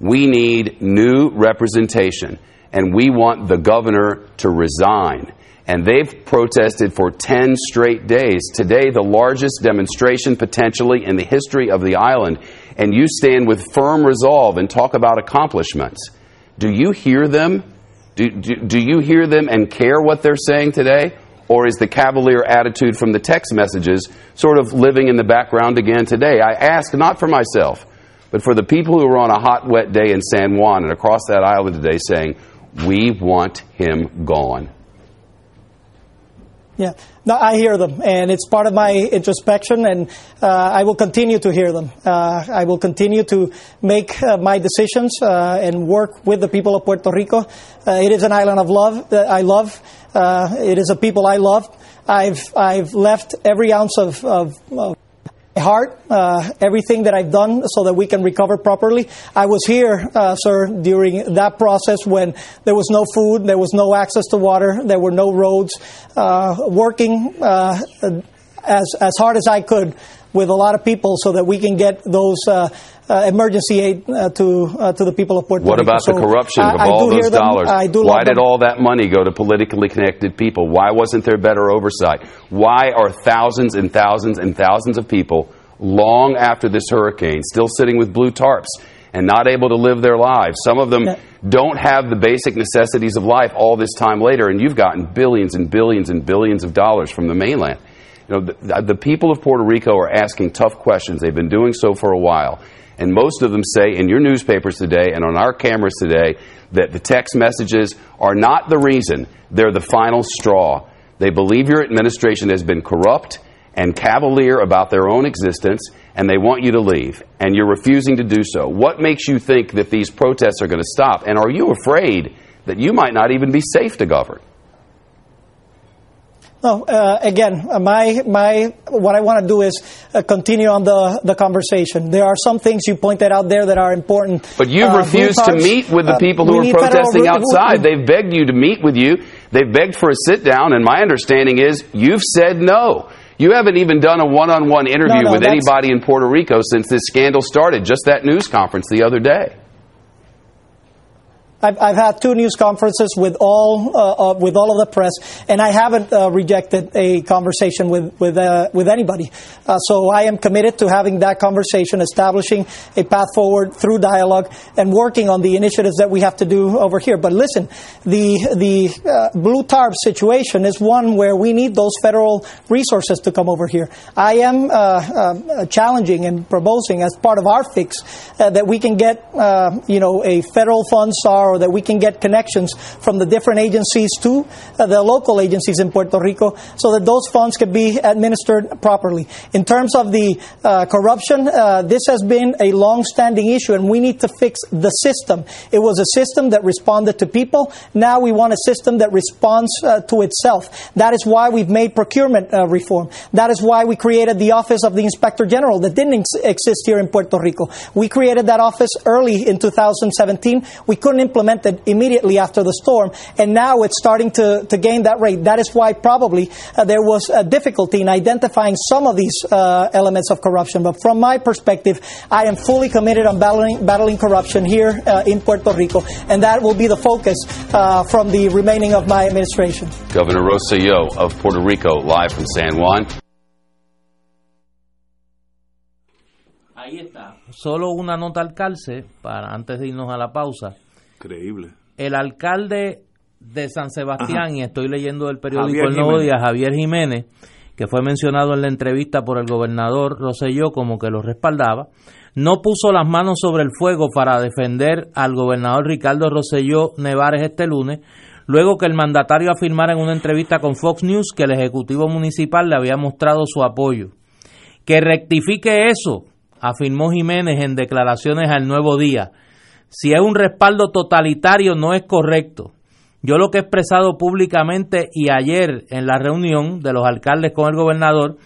We need new representation, and we want the governor to resign. And they've protested for 10 straight days. Today, the largest demonstration potentially in the history of the island. And you stand with firm resolve and talk about accomplishments. Do you hear them? Do, do, do you hear them and care what they're saying today? Or is the cavalier attitude from the text messages sort of living in the background again today? I ask not for myself, but for the people who are on a hot, wet day in San Juan and across that island today saying, We want him gone. Yeah, no, I hear them, and it's part of my introspection, and uh, I will continue to hear them. Uh, I will continue to make uh, my decisions uh, and work with the people of Puerto Rico. Uh, it is an island of love that I love. Uh, it is a people I love. I've I've left every ounce of, of, of heart, uh, everything that I've done so that we can recover properly. I was here, uh, sir, during that process when there was no food, there was no access to water, there were no roads, uh, working uh, as, as hard as I could with a lot of people so that we can get those uh, uh, emergency aid uh, to uh, to the people of Puerto what Rico. What about so the corruption I, of I all those them. dollars? Why did them. all that money go to politically connected people? Why wasn't there better oversight? Why are thousands and thousands and thousands of people long after this hurricane still sitting with blue tarps and not able to live their lives? Some of them don't have the basic necessities of life all this time later, and you've gotten billions and billions and billions of dollars from the mainland. You know, the, the people of Puerto Rico are asking tough questions. They've been doing so for a while. And most of them say in your newspapers today and on our cameras today that the text messages are not the reason, they're the final straw. They believe your administration has been corrupt and cavalier about their own existence, and they want you to leave, and you're refusing to do so. What makes you think that these protests are going to stop? And are you afraid that you might not even be safe to govern? No, uh, again, uh, my my what I want to do is uh, continue on the the conversation. There are some things you pointed out there that are important. But you've uh, refused to meet with the uh, people who are protesting outside. They've begged you to meet with you. They've begged for a sit down, and my understanding is you've said no. You haven't even done a one-on-one interview no, no, with anybody in Puerto Rico since this scandal started. Just that news conference the other day. I've, I've had two news conferences with all uh, uh, with all of the press, and I haven't uh, rejected a conversation with with uh, with anybody. Uh, so I am committed to having that conversation, establishing a path forward through dialogue, and working on the initiatives that we have to do over here. But listen, the the uh, blue tarp situation is one where we need those federal resources to come over here. I am challenging and proposing as part of our fix that we can get you know a federal fund SAR that we can get connections from the different agencies to uh, the local agencies in Puerto Rico so that those funds can be administered properly. In terms of the uh, corruption, uh, this has been a long-standing issue and we need to fix the system. It was a system that responded to people. Now we want a system that responds uh, to itself. That is why we've made procurement uh, reform. That is why we created the Office of the Inspector General that didn't ex- exist here in Puerto Rico. We created that office early in 2017. We couldn't implement it immediately after the storm, and now it's starting to, to gain that rate. That is why probably uh, there was a difficulty in identifying some of these uh, elements of corruption. But from my perspective, I am fully committed on battling, battling corruption here uh, in Puerto Rico, and that will be the focus uh, from the remaining of my administration. Governor Rosselló of Puerto Rico, live from San Juan. Ahí está. Solo una nota al calce, para antes de irnos a la pausa. Increíble. El alcalde de San Sebastián, Ajá. y estoy leyendo del periódico Javier El Nuevo. Día, Javier Jiménez, que fue mencionado en la entrevista por el gobernador Roselló como que lo respaldaba, no puso las manos sobre el fuego para defender al gobernador Ricardo Roselló Nevares este lunes, luego que el mandatario afirmara en una entrevista con Fox News que el Ejecutivo Municipal le había mostrado su apoyo. Que rectifique eso, afirmó Jiménez en declaraciones al Nuevo Día. Si es un respaldo totalitario no es correcto. Yo lo que he expresado públicamente y ayer en la reunión de los alcaldes con el gobernador,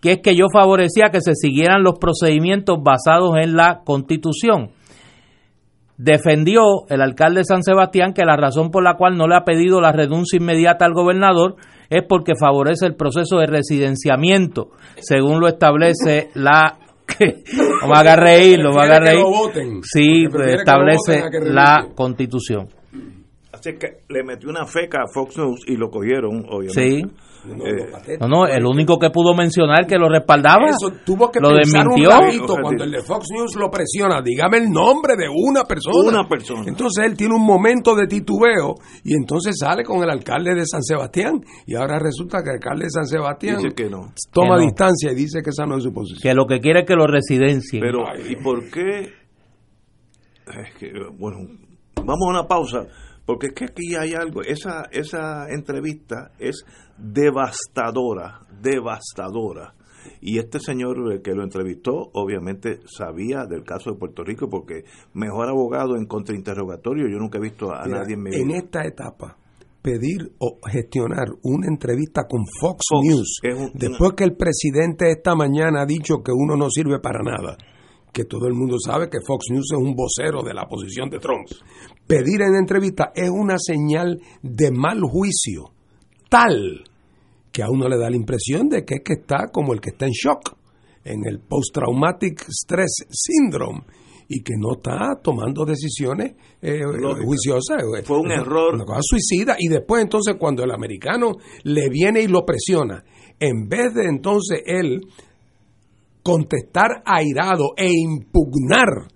que es que yo favorecía que se siguieran los procedimientos basados en la constitución. Defendió el alcalde de San Sebastián que la razón por la cual no le ha pedido la renuncia inmediata al gobernador es porque favorece el proceso de residenciamiento, según lo establece la... haga Prefiere que reír. lo voten. Sí, Que prefiere que lo establece a la constitución. Le metió una feca a Fox News y lo cogieron, obviamente. Sí. No, Eh. No, no, el único que pudo mencionar que lo respaldaba Eso tuvo que lo desmintió. un cuando el de Fox News lo presiona. Dígame el nombre de una persona. Una persona. Entonces él tiene un momento de titubeo y entonces sale con el alcalde de San Sebastián y ahora resulta que el alcalde de San Sebastián Dice que no. toma Que no. distancia y dice que esa no es su posición. que lo que quiere es que lo residencien. Pero, ¿y por qué? Es que, bueno, vamos a una pausa, porque es que aquí hay algo. Esa, esa entrevista es devastadora, devastadora. Y este señor eh, que lo entrevistó, obviamente sabía del caso de Puerto Rico, porque mejor abogado en contrainterrogatorio, yo nunca he visto a Mira, nadie en mi en vida. esta etapa, pedir o gestionar una entrevista con Fox, Fox News, un- después que el presidente esta mañana ha dicho que uno no sirve para nada, que todo el mundo sabe que Fox News es un vocero de la posición de Trump, pedir en entrevista es una señal de mal juicio, tal que a uno le da la impresión de que es que está como el que está en shock, en el post-traumatic stress syndrome, y que no está tomando decisiones eh, juiciosas. Fue un una- error. Una cosa suicida. Y después entonces cuando el americano le viene y lo presiona, en vez de entonces él contestar airado e impugnar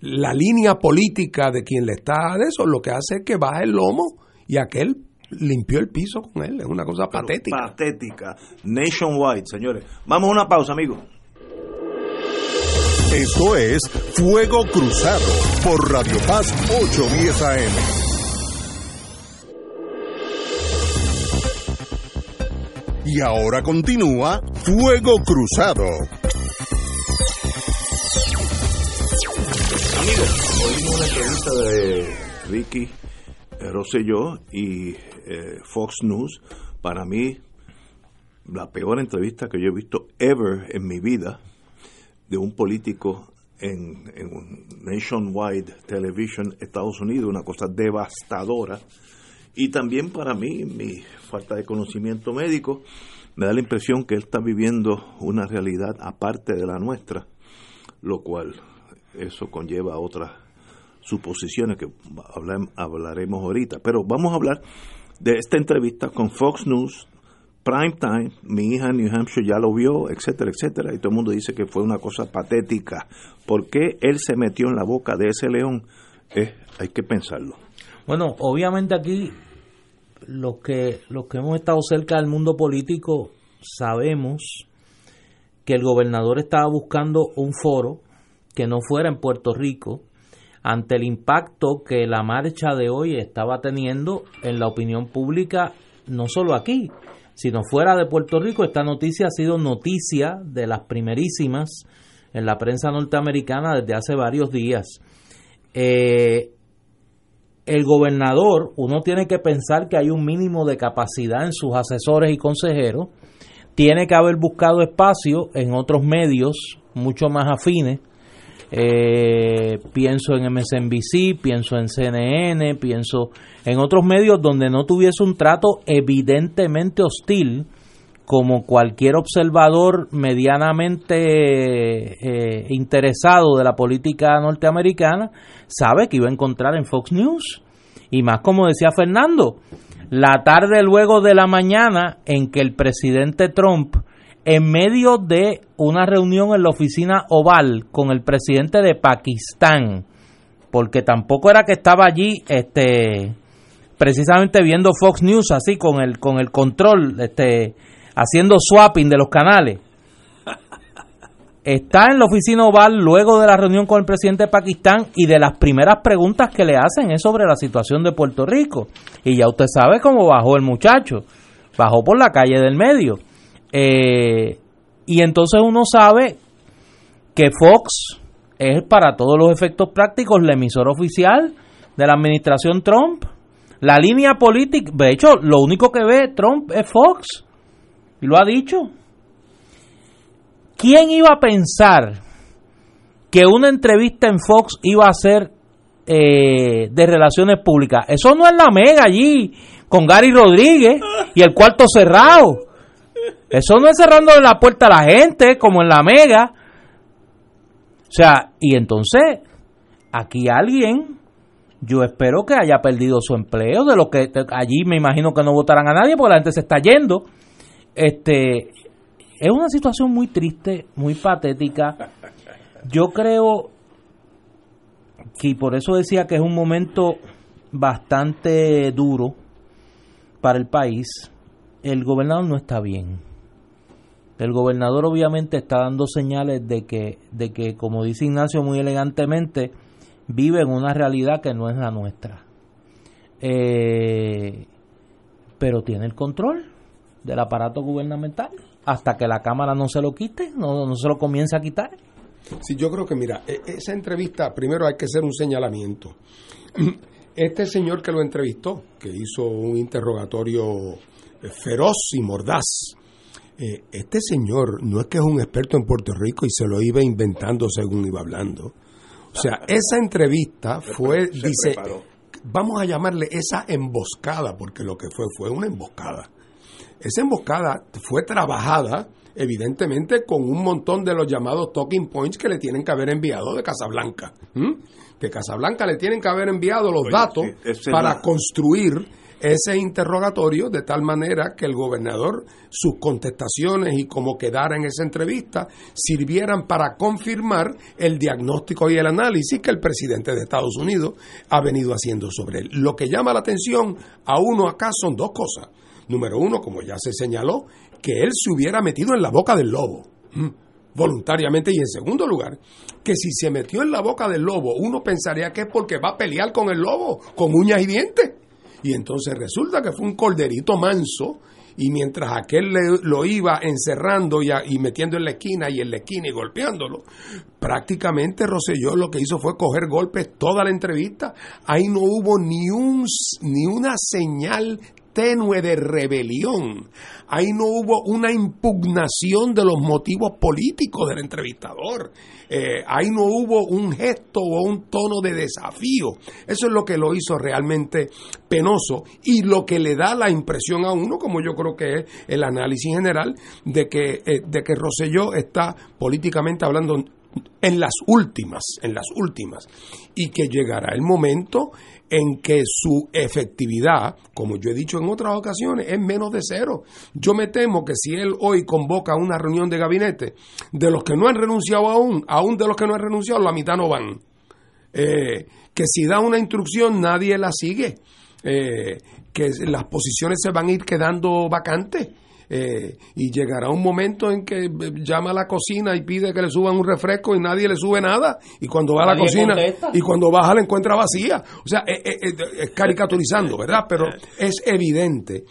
la línea política de quien le está de eso, lo que hace es que baja el lomo y aquel limpió el piso con él. Es una cosa Pero patética. Patética. Nationwide, señores. Vamos a una pausa, amigos. Esto es Fuego Cruzado por Radio Paz 810 AM. Y ahora continúa Fuego Cruzado. Oímos una entrevista de Ricky Rosselló y eh, Fox News. Para mí, la peor entrevista que yo he visto ever en mi vida de un político en, en un Nationwide Television, Estados Unidos, una cosa devastadora. Y también para mí, mi falta de conocimiento médico, me da la impresión que él está viviendo una realidad aparte de la nuestra, lo cual eso conlleva otras suposiciones que hablaremos ahorita. Pero vamos a hablar de esta entrevista con Fox News, Prime Time, mi hija en New Hampshire ya lo vio, etcétera, etcétera, y todo el mundo dice que fue una cosa patética. ¿Por qué él se metió en la boca de ese león? Eh, hay que pensarlo. Bueno, obviamente aquí los que los que hemos estado cerca del mundo político sabemos que el gobernador estaba buscando un foro que no fuera en Puerto Rico, ante el impacto que la marcha de hoy estaba teniendo en la opinión pública, no solo aquí, sino fuera de Puerto Rico. Esta noticia ha sido noticia de las primerísimas en la prensa norteamericana desde hace varios días. Eh, el gobernador, uno tiene que pensar que hay un mínimo de capacidad en sus asesores y consejeros, tiene que haber buscado espacio en otros medios mucho más afines. Eh, pienso en MSNBC, pienso en CNN, pienso en otros medios donde no tuviese un trato evidentemente hostil, como cualquier observador medianamente eh, interesado de la política norteamericana sabe que iba a encontrar en Fox News. Y más como decía Fernando, la tarde luego de la mañana en que el presidente Trump, en medio de una reunión en la oficina oval con el presidente de Pakistán, porque tampoco era que estaba allí este precisamente viendo Fox News así con el con el control este haciendo swapping de los canales está en la oficina oval luego de la reunión con el presidente de Pakistán y de las primeras preguntas que le hacen es sobre la situación de Puerto Rico. Y ya usted sabe cómo bajó el muchacho, bajó por la calle del medio. Eh, y entonces uno sabe que Fox es para todos los efectos prácticos la emisora oficial de la administración Trump. La línea política, de hecho, lo único que ve Trump es Fox. Y lo ha dicho. ¿Quién iba a pensar que una entrevista en Fox iba a ser eh, de relaciones públicas? Eso no es la mega allí, con Gary Rodríguez y el cuarto cerrado. Eso no es cerrando la puerta a la gente, como en la mega. O sea, y entonces, aquí alguien, yo espero que haya perdido su empleo, de lo que allí me imagino que no votarán a nadie, porque la gente se está yendo. Este, es una situación muy triste, muy patética. Yo creo que por eso decía que es un momento bastante duro para el país. El gobernador no está bien. El gobernador obviamente está dando señales de que, de que, como dice Ignacio muy elegantemente, vive en una realidad que no es la nuestra. Eh, pero tiene el control del aparato gubernamental hasta que la Cámara no se lo quite, no, no se lo comience a quitar. Sí, yo creo que, mira, e, esa entrevista, primero hay que hacer un señalamiento. [CLEARS THROAT] Este señor que lo entrevistó, que hizo un interrogatorio eh, feroz y mordaz, eh, este señor no es que es un experto en Puerto Rico y se lo iba inventando según iba hablando. O sea, esa entrevista fue, dice, vamos a llamarle esa emboscada, porque lo que fue fue una emboscada. Esa emboscada fue trabajada, evidentemente, con un montón de los llamados talking points que le tienen que haber enviado de Casablanca. Que Casablanca le tienen que haber enviado los datos para construir ese interrogatorio de tal manera que el gobernador, sus contestaciones y cómo quedara en esa entrevista, sirvieran para confirmar el diagnóstico y el análisis que el presidente de Estados Unidos ha venido haciendo sobre él. Lo que llama la atención a uno acá son dos cosas. Número uno, como ya se señaló, que él se hubiera metido en la boca del lobo. voluntariamente y en segundo lugar, que si se metió en la boca del lobo, uno pensaría que es porque va a pelear con el lobo, con uñas y dientes. Y entonces resulta que fue un corderito manso y mientras aquel lo iba encerrando y, y, metiendo en la esquina y en la esquina y golpeándolo, prácticamente Roselló lo que hizo fue coger golpes toda la entrevista. Ahí no hubo ni, un, ni una señal tenue de rebelión. Ahí no hubo una impugnación de los motivos políticos del entrevistador. Eh, ahí no hubo un gesto o un tono de desafío. Eso es lo que lo hizo realmente penoso y lo que le da la impresión a uno, como yo creo que es el análisis general, de que, eh, de que Rosselló está políticamente hablando en las últimas, en las últimas, y que llegará el momento en que su efectividad, como yo he dicho en otras ocasiones, es menos de cero. Yo me temo que si él hoy convoca una reunión de gabinete, de los que no han renunciado aún, aún de los que no han renunciado, la mitad no van. Eh, que si da una instrucción nadie la sigue, eh, que las posiciones se van a ir quedando vacantes. Eh, y llegará un momento en que llama a la cocina y pide que le suban un refresco y nadie le sube nada. Y cuando va a la cocina contesta. y cuando baja la encuentra vacía. O sea, eh, eh, eh, es caricaturizando, ¿verdad? Pero es evidente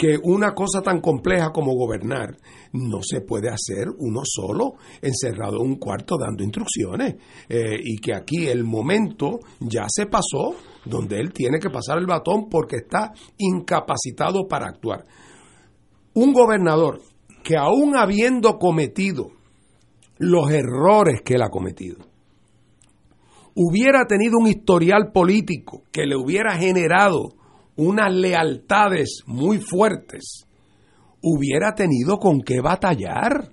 que una cosa tan compleja como gobernar no se puede hacer uno solo, encerrado en un cuarto dando instrucciones. Eh, y que aquí el momento ya se pasó donde él tiene que pasar el batón porque está incapacitado para actuar. Un gobernador que aún habiendo cometido los errores que él ha cometido, hubiera tenido un historial político que le hubiera generado unas lealtades muy fuertes, hubiera tenido con qué batallar.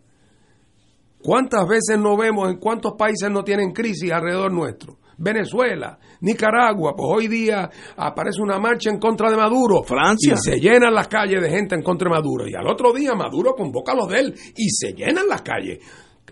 ¿Cuántas veces no vemos en cuántos países no tienen crisis alrededor nuestro? Venezuela, Nicaragua, pues hoy día aparece una marcha en contra de Maduro. Francia. Y se llenan las calles de gente en contra de Maduro. Y al otro día Maduro convoca a los de él y se llenan las calles.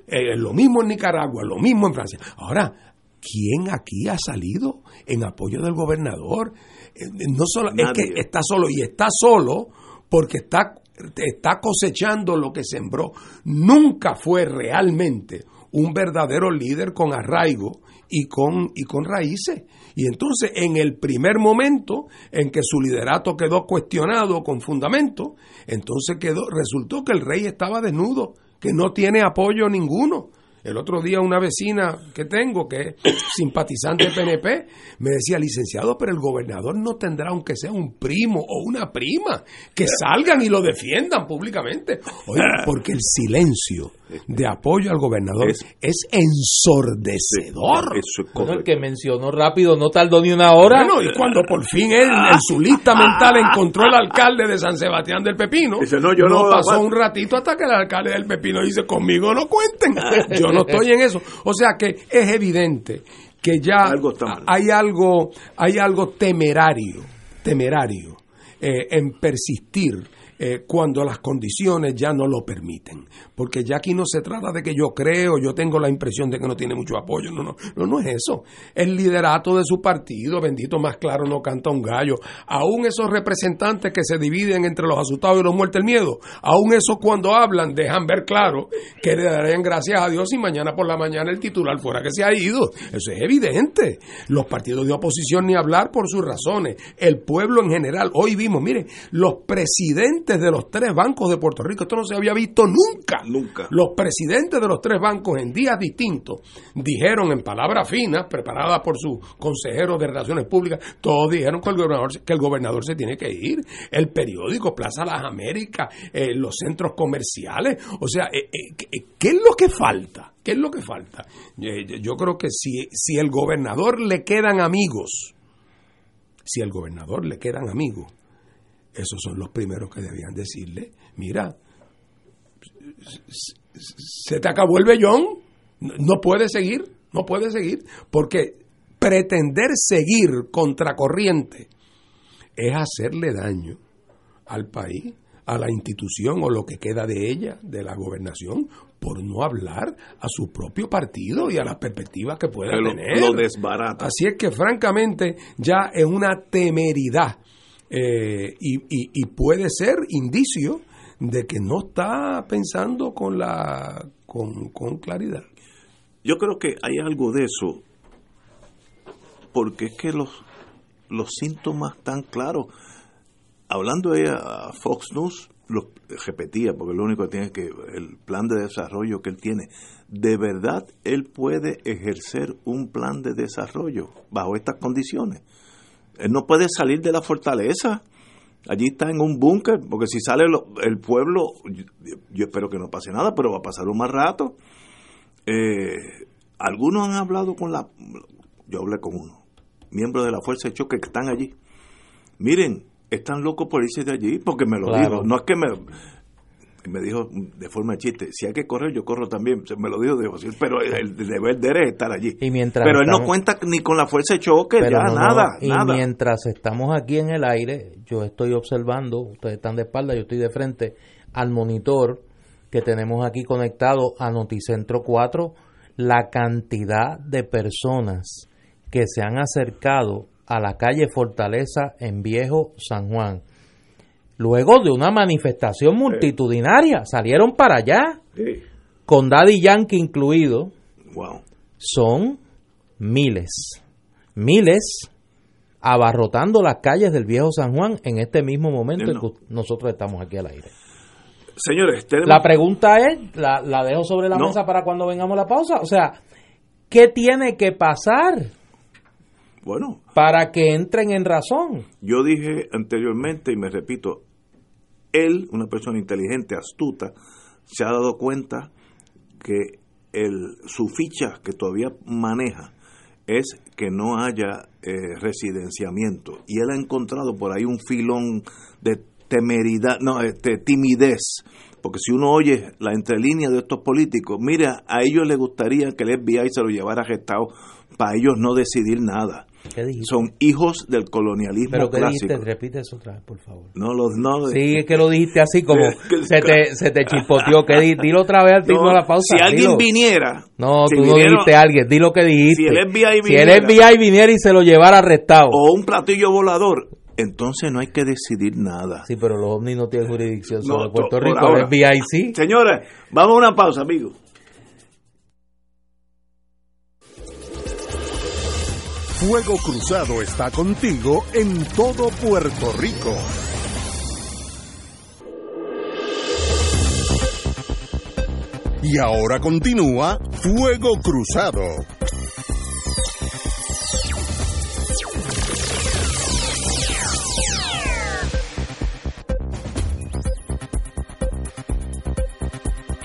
Eh, lo mismo en Nicaragua, lo mismo en Francia. Ahora, ¿quién aquí ha salido en apoyo del gobernador? Eh, no solo, es que está solo y está solo porque está, está cosechando lo que sembró. Nunca fue realmente un verdadero líder con arraigo y con, y con raíces. Y entonces, en el primer momento en que su liderato quedó cuestionado con fundamento, entonces quedó, resultó que el rey estaba desnudo, que no tiene apoyo ninguno. El otro día una vecina que tengo, que es simpatizante del PNP, me decía, licenciado, pero el gobernador no tendrá, aunque sea un primo o una prima, que salgan y lo defiendan públicamente. Oye, porque el silencio de apoyo al gobernador es, Es- ensordecedor. Eso es Bueno, el que mencionó rápido no tardó ni una hora. Bueno, y cuando por fin él en su lista mental encontró el alcalde de San Sebastián del Pepino, Dice, no, yo no pasó un ratito hasta que el alcalde del Pepino dice, conmigo no cuenten, [LAUGHS] yo no estoy en eso. O sea que es evidente que ya Algo hay algo, hay algo temerario, temerario eh, en persistir eh, cuando las condiciones ya no lo permiten. Porque ya aquí no se trata de que yo creo, yo tengo la impresión de que no tiene mucho apoyo. No, no, no, no es eso. El liderato de su partido, bendito más claro, no canta un gallo. Aún esos representantes que se dividen entre los asustados y los muertos del miedo, aún esos cuando hablan dejan ver claro que le darían gracias a Dios si mañana por la mañana el titular fuera que se ha ido. Eso es evidente. Los partidos de oposición ni hablar por sus razones. El pueblo en general. Hoy vimos, mire, los presidentes de los tres bancos de Puerto Rico, esto no se había visto nunca. Nunca. Los presidentes de los tres bancos en días distintos dijeron en palabras finas, preparadas por sus consejeros de Relaciones Públicas, todos dijeron que el gobernador, que el gobernador se tiene que ir. El periódico, Plaza Las Américas, eh, los centros comerciales. O sea, eh, eh, ¿qué- ¿qué es lo que falta? ¿Qué es lo que falta? Yo creo que si, si el gobernador le quedan amigos, si al gobernador le quedan amigos, esos son los primeros que debían decirle, mira, se te acabó el vellón, no puedes seguir, no puedes seguir, porque pretender seguir contracorriente es hacerle daño al país, a la institución o lo que queda de ella, de la gobernación, por no hablar a su propio partido y a las perspectivas que pueda tener. lo desbarata. Así es que francamente ya es una temeridad eh, y, y- y puede ser indicio de que no está pensando con la con, claridad. Yo creo que hay algo de eso, porque es que los, los síntomas tan claros. Hablando de a Fox News, lo repetía, porque lo único que tiene que el plan de desarrollo que él tiene, de verdad él puede ejercer un plan de desarrollo bajo estas condiciones. Él no puede salir de la fortaleza. Allí está en un búnker, porque si sale el pueblo, yo, espero que no pase nada, pero va a pasar un más rato. Eh, algunos han hablado con la, yo hablé con uno, miembros de la fuerza de choque que están allí. Miren, están locos por irse de allí, porque me lo Claro. dijo. No es que me, me dijo de forma de chiste, si hay que correr, yo corro también. Se Me lo dijo pero el deber de él es estar allí. Y mientras pero él no cuenta ni con la fuerza de choque, ya no, no, nada, Y nada. mientras estamos aquí en el aire, yo estoy observando, ustedes están de espalda, yo estoy de frente al monitor que tenemos aquí conectado a Noticentro 4, la cantidad de personas que se han acercado a la calle Fortaleza en Viejo San Juan. Luego de una manifestación multitudinaria. Salieron para allá, Sí. con Daddy Yankee incluido. Wow. Son miles, miles abarrotando las calles del viejo San Juan en este mismo momento en que nosotros estamos aquí al aire. Señores, tenemos... La pregunta es, la, la dejo sobre la No. mesa para cuando vengamos a la pausa, o sea, ¿qué tiene que pasar Bueno, para que entren en razón? yo dije anteriormente y me repito, él, una persona inteligente, astuta, se ha dado cuenta que el, su ficha que todavía maneja es que no haya eh, residenciamiento y él ha encontrado por ahí un filón de temeridad, no, este, timidez, porque si uno oye la entrelínea de estos políticos, mira, a ellos les gustaría que el FBI se lo llevara arrestado para ellos no decidir nada. ¿Qué? Son hijos del colonialismo ¿Pero qué clásico. dijiste? Repite eso otra vez, por favor. No, los no. Sí, es que lo dijiste así como se te, [LAUGHS] se te chispoteó. Que di- dilo otra vez al no, de la pausa. si alguien dilo. viniera. No, si tú no dijiste a alguien. Di lo que dijiste. Si el FBI Si el viniera- FBI viniera y se lo llevara arrestado. O un platillo volador, entonces no hay que decidir nada. Sí, pero los ovnis no tienen jurisdicción No, sobre Puerto Rico. ahora. El FBI sí. Señores, vamos a una pausa, amigos. Fuego Cruzado está contigo en todo Puerto Rico. Y ahora continúa Fuego Cruzado.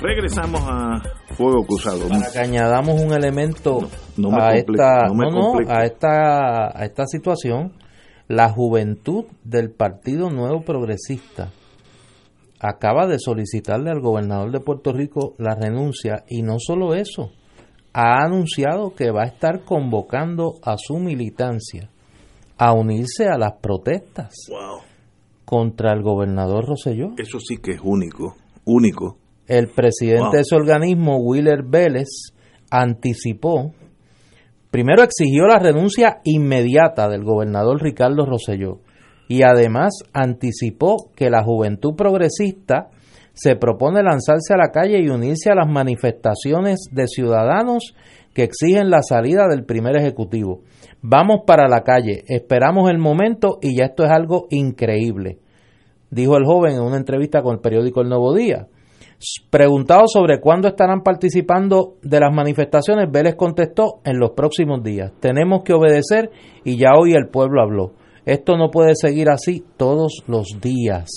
Regresamos a Fuego Cruzado. Para que añadamos un elemento No, no me a, esta, no me no, no, complique. a, esta, a esta situación, la juventud del Partido Nuevo Progresista acaba de solicitarle al gobernador de Puerto Rico la renuncia y no solo eso, ha anunciado que va a estar convocando a su militancia a unirse a las protestas Wow, contra el gobernador Rosselló. eso sí que es único, único. El presidente Wow. de ese organismo, Willer Vélez, anticipó, primero exigió la renuncia inmediata del gobernador Ricardo Rosselló y además anticipó que la juventud progresista se propone lanzarse a la calle y unirse a las manifestaciones de ciudadanos que exigen la salida del primer ejecutivo. Vamos para la calle, esperamos el momento y ya esto es algo increíble, dijo el joven en una entrevista con el periódico El Nuevo Día. Preguntado sobre cuándo estarán participando de las manifestaciones, Vélez contestó en los próximos días. Tenemos que obedecer y ya hoy el pueblo habló. Esto no puede seguir así todos los días.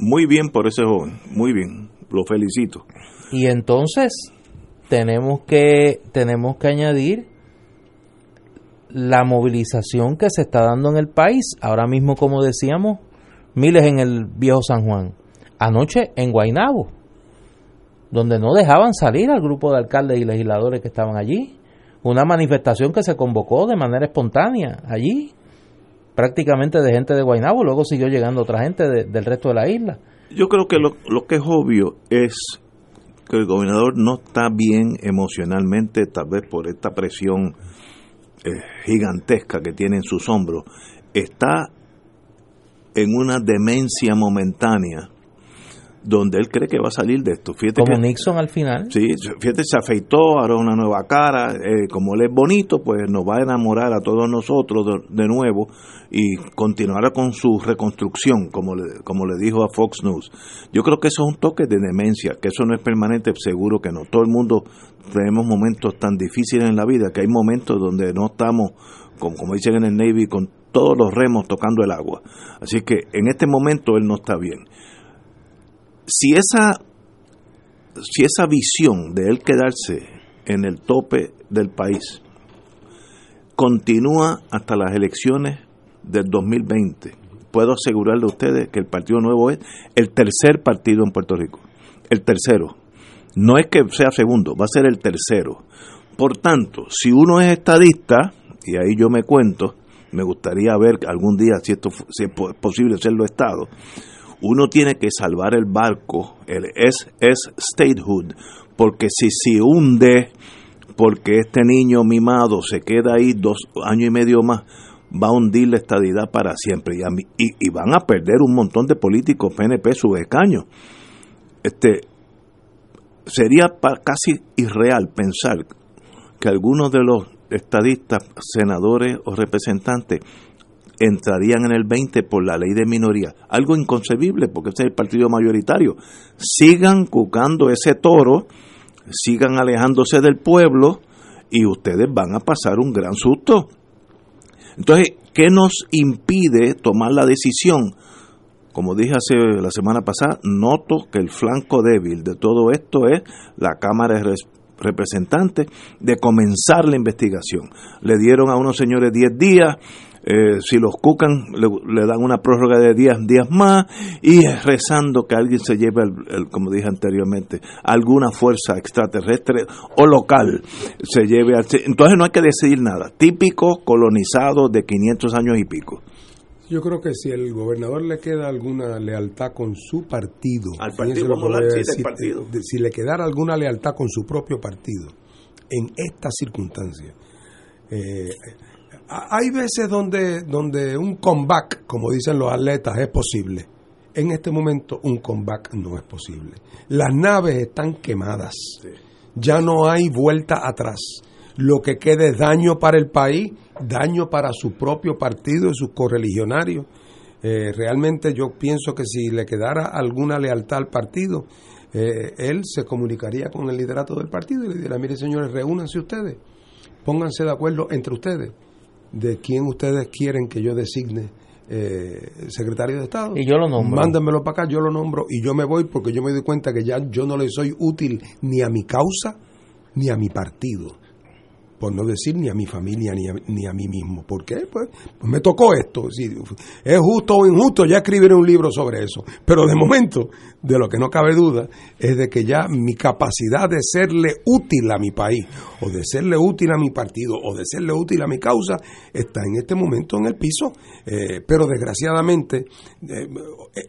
Muy bien por ese joven, muy bien, lo felicito. Y entonces tenemos que tenemos que añadir la movilización que se está dando en el país. Ahora mismo, como decíamos, miles en el viejo San Juan. Anoche en Guainabo, donde no dejaban salir al grupo de alcaldes y legisladores que estaban allí. Una manifestación que se convocó de manera espontánea allí, prácticamente de gente de Guainabo. Luego siguió llegando otra gente de- del resto de la isla. Yo creo que lo, lo que es obvio es que el gobernador no está bien emocionalmente, tal vez por esta presión eh, gigantesca que tiene en sus hombros. Está en una demencia momentánea donde él cree que va a salir de esto. Fíjate Como que- Nixon al final. Sí, fíjate, se afeitó, ahora una nueva cara, eh, como él es bonito, pues nos va a enamorar a todos nosotros de, de nuevo y continuará con su reconstrucción, como le, como le dijo a Fox News. Yo creo que eso es un toque de demencia, que eso no es permanente, seguro que no. Todo el mundo tenemos momentos tan difíciles en la vida que hay momentos donde no estamos, como, como dicen en el Navy, con todos los remos tocando el agua. Así que en este momento él no está bien. Si esa si esa visión de él quedarse en el tope del país continúa hasta las elecciones del 2020, puedo asegurarle a ustedes que el Partido Nuevo es el tercer partido en Puerto Rico. El tercero. No es que sea segundo, va a ser el tercero. Por tanto, si uno es estadista, y ahí yo me cuento, me gustaría ver algún día si, esto, si es po- posible serlo Estado, uno tiene que salvar el barco, el es, statehood, porque si se hunde, porque este niño mimado se queda ahí dos años y medio más, va a hundir la estadidad para siempre y, a mí- y, van a perder un montón de políticos PNP sus escaños. Este, sería casi irreal pensar que algunos de los estadistas, senadores o representantes entrarían en el 20 por la ley de minoría. Algo inconcebible porque ese es el partido mayoritario. Sigan cucando ese toro, sigan alejándose del pueblo y ustedes van a pasar un gran susto. Entonces, ¿qué nos impide tomar la decisión? Como dije hace la semana pasada, noto que el flanco débil de todo esto es la Cámara de Res- Representantes de comenzar la investigación. Le dieron a unos señores 10 días, eh, si los cucan le, le dan una prórroga de 10 días más y rezando que alguien se lleve, el- el- como dije anteriormente, alguna fuerza extraterrestre o local se lleve al... Entonces no hay que decidir nada. Típico colonizado de 500 años y pico. Yo creo que si el gobernador le queda alguna lealtad con su partido, Al partido Popular, decir, partido. de- si le quedara alguna lealtad con su propio partido en estas circunstancias, eh, hay veces donde, donde un comeback, como dicen los atletas, es posible. En este momento un comeback no es posible. Las naves están quemadas. Ya no hay vuelta atrás. Lo que queda es daño para el país, daño para su propio partido y sus correligionarios. Eh, realmente yo pienso que si le quedara alguna lealtad al partido, eh, él se comunicaría con el liderato del partido y le diría, mire señores, reúnanse ustedes, pónganse de acuerdo entre ustedes de quién ustedes quieren que yo designe eh, secretario de Estado. Y yo lo nombro. Mándenmelo para acá, yo lo nombro y yo me voy porque yo me doy cuenta que ya yo no le soy útil ni a mi causa ni a mi partido. Por no decir ni a mi familia ni a, ni a mí mismo. ¿Por qué? Pues, pues me tocó esto. Si es justo o injusto, ya escribiré un libro sobre eso. Pero de momento, de lo que no cabe duda, es de que ya mi capacidad de serle útil a mi país, o de serle útil a mi partido, o de serle útil a mi causa, está en este momento en el piso. Eh, pero desgraciadamente, eh,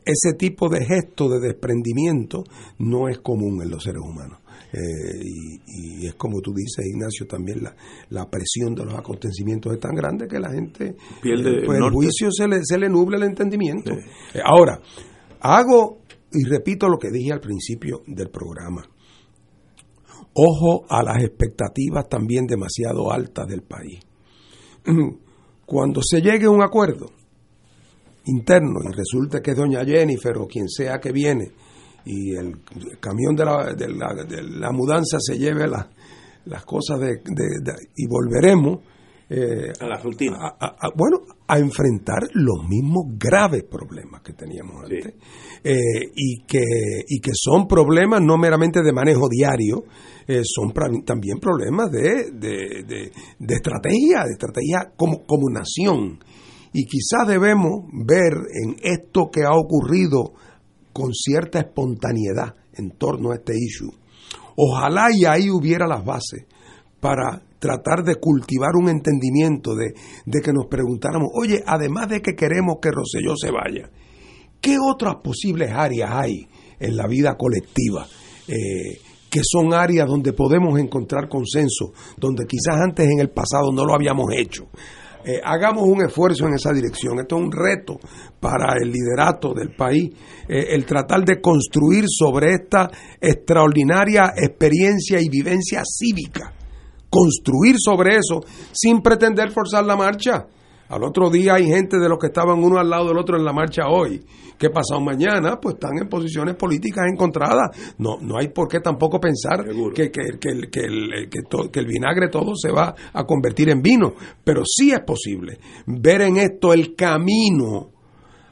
ese tipo de gesto de desprendimiento no es común en los seres humanos. Eh, y, y es como tú dices, Ignacio, también la, la presión de los acontecimientos es tan grande que la gente, Pierde eh, pues el el norte. juicio se le, se le nubla el entendimiento. Eh, ahora, hago y repito lo que dije al principio del programa. Ojo a las expectativas también demasiado altas del país. [CLEARS THROAT] Cuando se llegue a un acuerdo interno y resulta que es doña Jennifer o quien sea que viene y el camión de la, de la, de la mudanza se lleve la- las cosas de, de- y volveremos eh, A la rutina. a- a- a- bueno, a enfrentar los mismos graves problemas que teníamos Sí. antes. Eh, y, que, y que son problemas no meramente de manejo diario, eh, son pra- también problemas de, de, de- de estrategia, de estrategia como, como nación. Y quizás debemos ver en esto que ha ocurrido con cierta espontaneidad en torno a este issue. Ojalá y ahí hubiera las bases para tratar de cultivar un entendimiento de, que nos preguntáramos, oye, además de que queremos que Rosselló se vaya, ¿qué otras posibles áreas hay en la vida colectiva? eh, que son áreas donde podemos encontrar consenso, donde quizás antes en el pasado no lo habíamos hecho. Eh, hagamos un esfuerzo en esa dirección. Esto es un reto para el liderato del país, eh, el tratar de construir sobre esta extraordinaria experiencia y vivencia cívica construir sobre eso sin pretender forzar la marcha. Al otro día hay gente de los que estaban uno al lado del otro en la marcha hoy, que pasado mañana pues están en posiciones políticas encontradas. No, no hay por qué tampoco pensar que, que, que el- que el, que to- que el vinagre todo se va a convertir en vino, pero sí es posible ver en esto el camino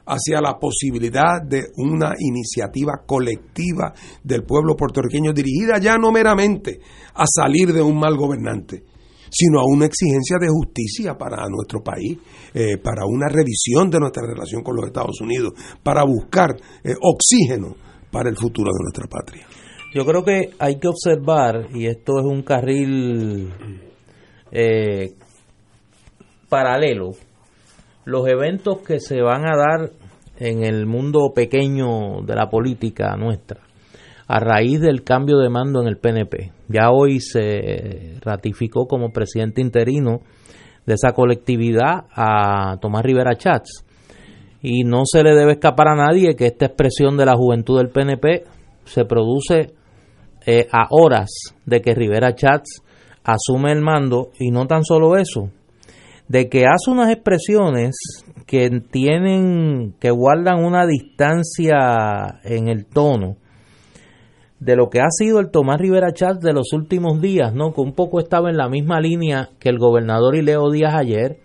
hacia la posibilidad de una iniciativa colectiva del pueblo puertorriqueño dirigida ya no meramente a salir de un mal gobernante, sino a una exigencia de justicia para nuestro país, eh, para una revisión de nuestra relación con los Estados Unidos, para buscar eh, oxígeno para el futuro de nuestra patria. Yo creo que hay que observar, y esto es un carril eh, paralelo, los eventos que se van a dar en el mundo pequeño de la política nuestra a raíz del cambio de mando en el PNP. Ya hoy se ratificó como presidente interino de esa colectividad a Tomás Rivera Chats. Y no se le debe escapar a nadie que esta expresión de la juventud del PNP se produce eh, a horas de que Rivera Chats asume el mando y no tan solo eso, de que hace unas expresiones que tienen, que guardan una distancia en el tono de lo que ha sido el Tomás Rivera Chats de los últimos días, ¿no? Que un poco estaba en la misma línea que el gobernador y Leo Díaz ayer,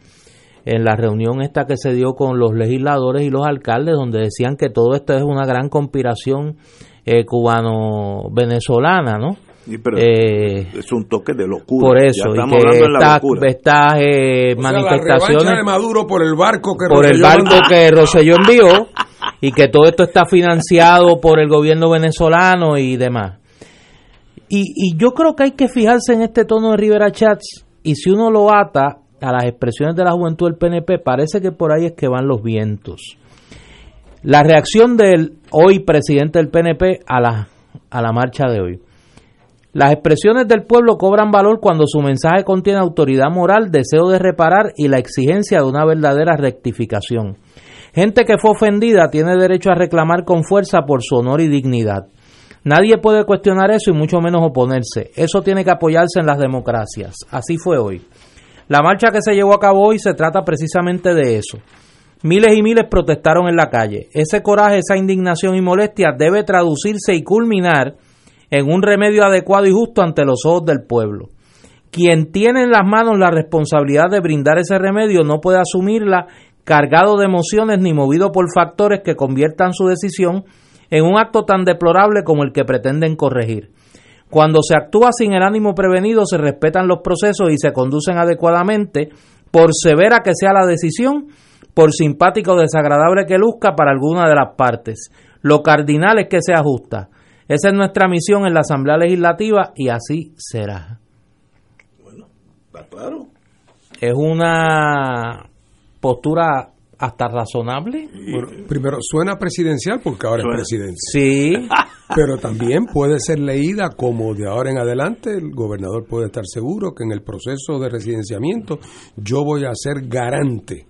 en la reunión esta que se dio con los legisladores y los alcaldes, donde decían que todo esto es una gran conspiración eh, cubano-venezolana, ¿no? eh, es un toque de locura. Por eso, y que estas eh, manifestaciones de Maduro por el barco que por el barco que Rosselló envió y que todo esto está financiado por el gobierno venezolano y demás. Y, y yo creo que hay que fijarse en este tono de Rivera Chats y si uno lo ata a las expresiones de la juventud del PNP, parece que por ahí es que van los vientos. La reacción del hoy presidente del PNP a la, a la marcha de hoy. Las expresiones del pueblo cobran valor cuando su mensaje contiene autoridad moral, deseo de reparar y la exigencia de una verdadera rectificación. Gente que fue ofendida tiene derecho a reclamar con fuerza por su honor y dignidad. Nadie puede cuestionar eso y mucho menos oponerse. Eso tiene que apoyarse en las democracias. Así fue hoy. La marcha que se llevó a cabo hoy se trata precisamente de eso. Miles y miles protestaron en la calle. Ese coraje, esa indignación y molestia debe traducirse y culminar en un remedio adecuado y justo ante los ojos del pueblo. Quien tiene en las manos la responsabilidad de brindar ese remedio no puede asumirla cargado de emociones ni movido por factores que conviertan su decisión en un acto tan deplorable como el que pretenden corregir. Cuando se actúa sin el ánimo prevenido, se respetan los procesos y se conducen adecuadamente, por severa que sea la decisión, por simpático o desagradable que luzca para alguna de las partes. Lo cardinal es que sea justa. Esa es nuestra misión en la Asamblea Legislativa y así será. Bueno, está claro. Es una postura hasta razonable. primero, suena presidencial porque ahora es presidencia. Sí. [LAUGHS] Pero también puede ser leída como de ahora en adelante el gobernador puede estar seguro que en el proceso de residenciamiento yo voy a ser garante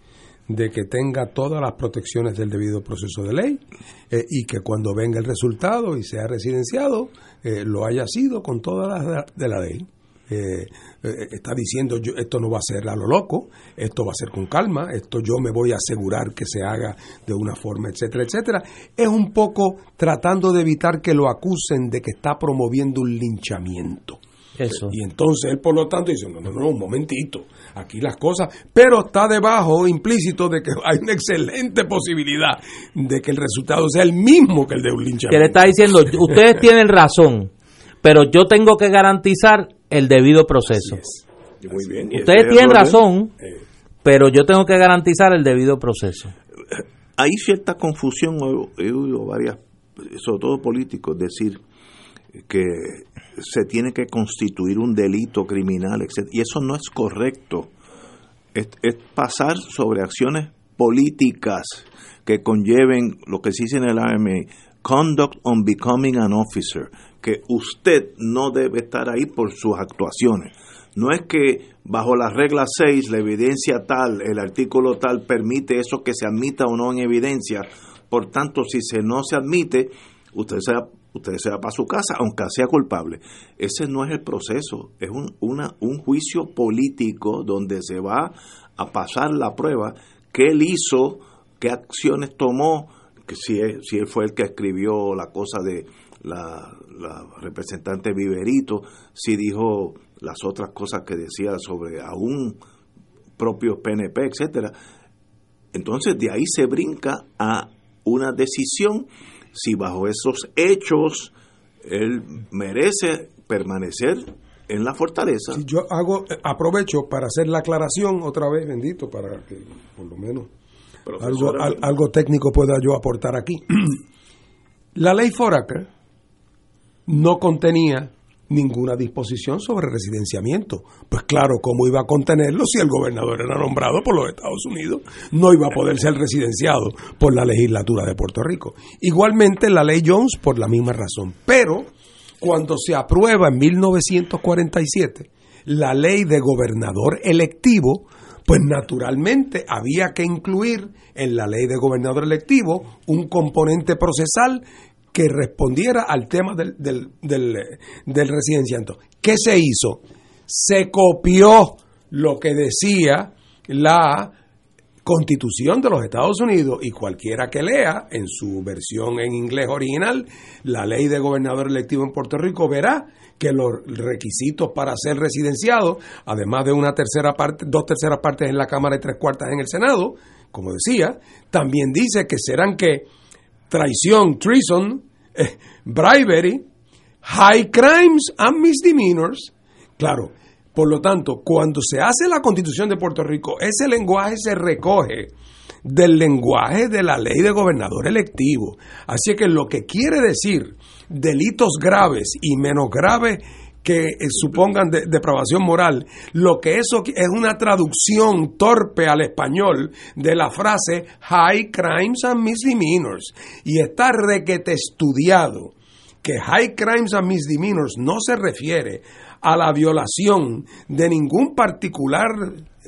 de que tenga todas las protecciones del debido proceso de ley eh, y que cuando venga el resultado y sea residenciado eh, lo haya sido con todas las de la ley. Eh, eh, está diciendo yo, esto no va a ser a lo loco, esto va a ser con calma, esto yo me voy a asegurar que se haga de una forma, etcétera, etcétera. Es un poco tratando de evitar que lo acusen de que está promoviendo un linchamiento. Eso. Y entonces él, por lo tanto, dice, no, no, no, un momentito, aquí las cosas, pero está debajo implícito de que hay una excelente posibilidad de que el resultado sea el mismo que el de un linchamiento. Que le está diciendo, ustedes tienen razón, pero yo tengo que garantizar el debido proceso. Muy bien. Ustedes tienen razón, pero yo tengo que garantizar el debido proceso. Hay cierta confusión, he oído varias, sobre todo políticos, decir que se tiene que constituir un delito criminal, etc. Y eso no es correcto. Es, es, pasar sobre acciones políticas que conlleven lo que se dice en el AMI, conduct on becoming an officer, que usted no debe estar ahí por sus actuaciones. No es que bajo la regla 6, la evidencia tal, el artículo tal permite eso que se admita o no en evidencia. Por tanto, si se no se admite, usted se va, usted se va para su casa, aunque sea culpable. Ese no es el proceso, es un, una, un juicio político donde se va a pasar la prueba qué él hizo, qué acciones tomó, que si, si él fue el que escribió la cosa de la, representante Viverito, si dijo las otras cosas que decía sobre aún propio PNP, etcétera. Entonces de ahí se brinca a una decisión si bajo esos hechos él merece permanecer en la fortaleza. yo hago aprovecho para hacer la aclaración otra vez, bendito, para que por lo menos algo, algo técnico pueda yo aportar aquí. [CLEARS THROAT] la ley Foraker no contenía ninguna disposición sobre residenciamiento. Pues claro, ¿cómo iba a contenerlo si el gobernador era nombrado por los Estados Unidos? No iba a poder ser residenciado por la legislatura de Puerto Rico. Igualmente la ley Jones por la misma razón. Pero cuando se aprueba en 1947 la ley de gobernador electivo, Pues naturalmente había que incluir en la ley de gobernador electivo un componente procesal que respondiera al tema del, del, del, del residenciamiento. ¿Qué se hizo? Se copió lo que decía la Constitución de los Estados Unidos y cualquiera que lea en su versión en inglés original la ley de gobernador electivo en Puerto Rico verá que los requisitos para ser residenciado, además de una tercera parte, dos terceras partes en la Cámara y tres cuartas en el Senado, como decía, también dice que serán que traición, treason, eh, bribery, high crimes and misdemeanors. Claro, por lo tanto, cuando se hace la constitución de Puerto Rico, ese lenguaje se recoge del lenguaje de la ley de gobernador electivo. Así que lo que quiere decir delitos graves y menos graves que eh, supongan de, depravación moral, lo que eso es una traducción torpe al español de la frase high crimes and misdemeanors. Y está requete estudiado que high crimes and misdemeanors no se refiere a la violación de ningún particular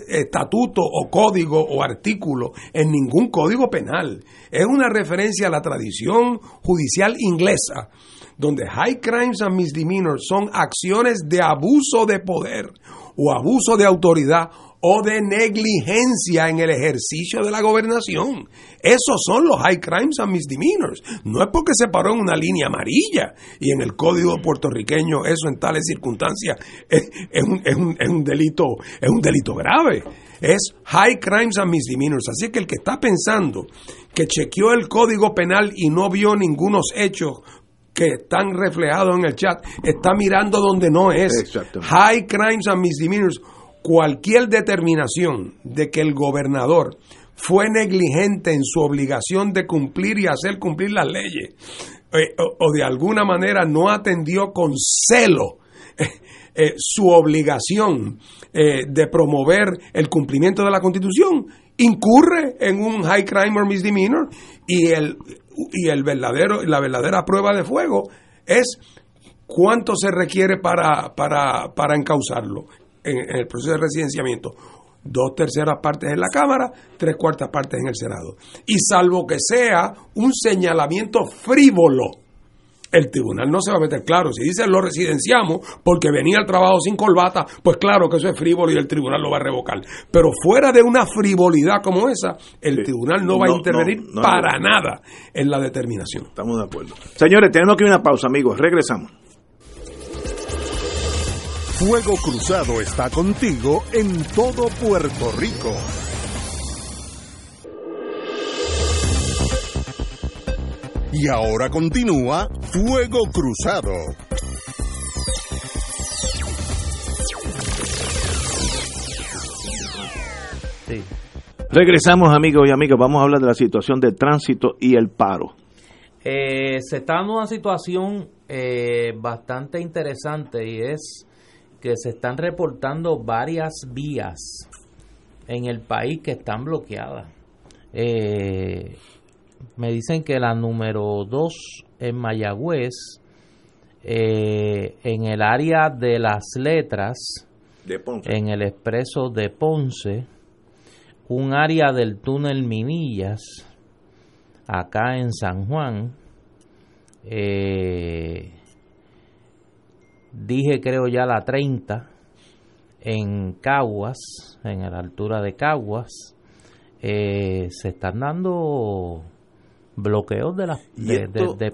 estatuto o código o artículo en ningún código penal. Es una referencia a la tradición judicial inglesa, donde high crimes and misdemeanors son acciones de abuso de poder o abuso de autoridad o de negligencia en el ejercicio de la gobernación. Esos son los high crimes and misdemeanors. No es porque se paró en una línea amarilla y en el código puertorriqueño eso en tales circunstancias es, un, es, un, es un, delito es un delito grave. Es high crimes and misdemeanors. Así que el que está pensando que chequeó el código penal y no vio ningunos hechos que están reflejados en el chat, está mirando donde no es. High crimes and misdemeanors cualquier determinación de que el gobernador fue negligente en su obligación de cumplir y hacer cumplir las leyes, eh, o, de alguna manera no atendió con celo [LAUGHS] eh, eh, su obligación de promover el cumplimiento de la Constitución, incurre en un high crime or misdemeanor y el y el verdadero la verdadera prueba de fuego es cuánto se requiere para, para, para encauzarlo en, el proceso de residenciamiento dos terceras partes en la Cámara, tres cuartas partes en el Senado. Y salvo que sea un señalamiento frívolo, el tribunal no se va a meter claro. Si dice lo residenciamos porque venía al trabajo sin corbata, pues claro que eso es frívolo y el tribunal lo va a revocar. Pero fuera de una frivolidad como esa, el tribunal no, va a intervenir para nada en la determinación. Estamos de acuerdo. Señores, tenemos que ir a una pausa, amigos. Regresamos. Fuego Cruzado está contigo en todo Puerto Rico. Y ahora continúa Fuego Cruzado. Regresamos amigos y amigas, vamos a hablar de la situación de tránsito y el paro. Eh, se está en una situación eh, bastante interesante y es que se están reportando varias vías en el país que están bloqueadas. Eh, me dicen que la número 2 en Mayagüez, eh, en el área de las letras, en el expreso de Ponce, un área del túnel Minillas, acá en San Juan, eh, dije creo ya la 30 en Caguas, en la altura de Caguas, eh, se están dando bloqueos de las de,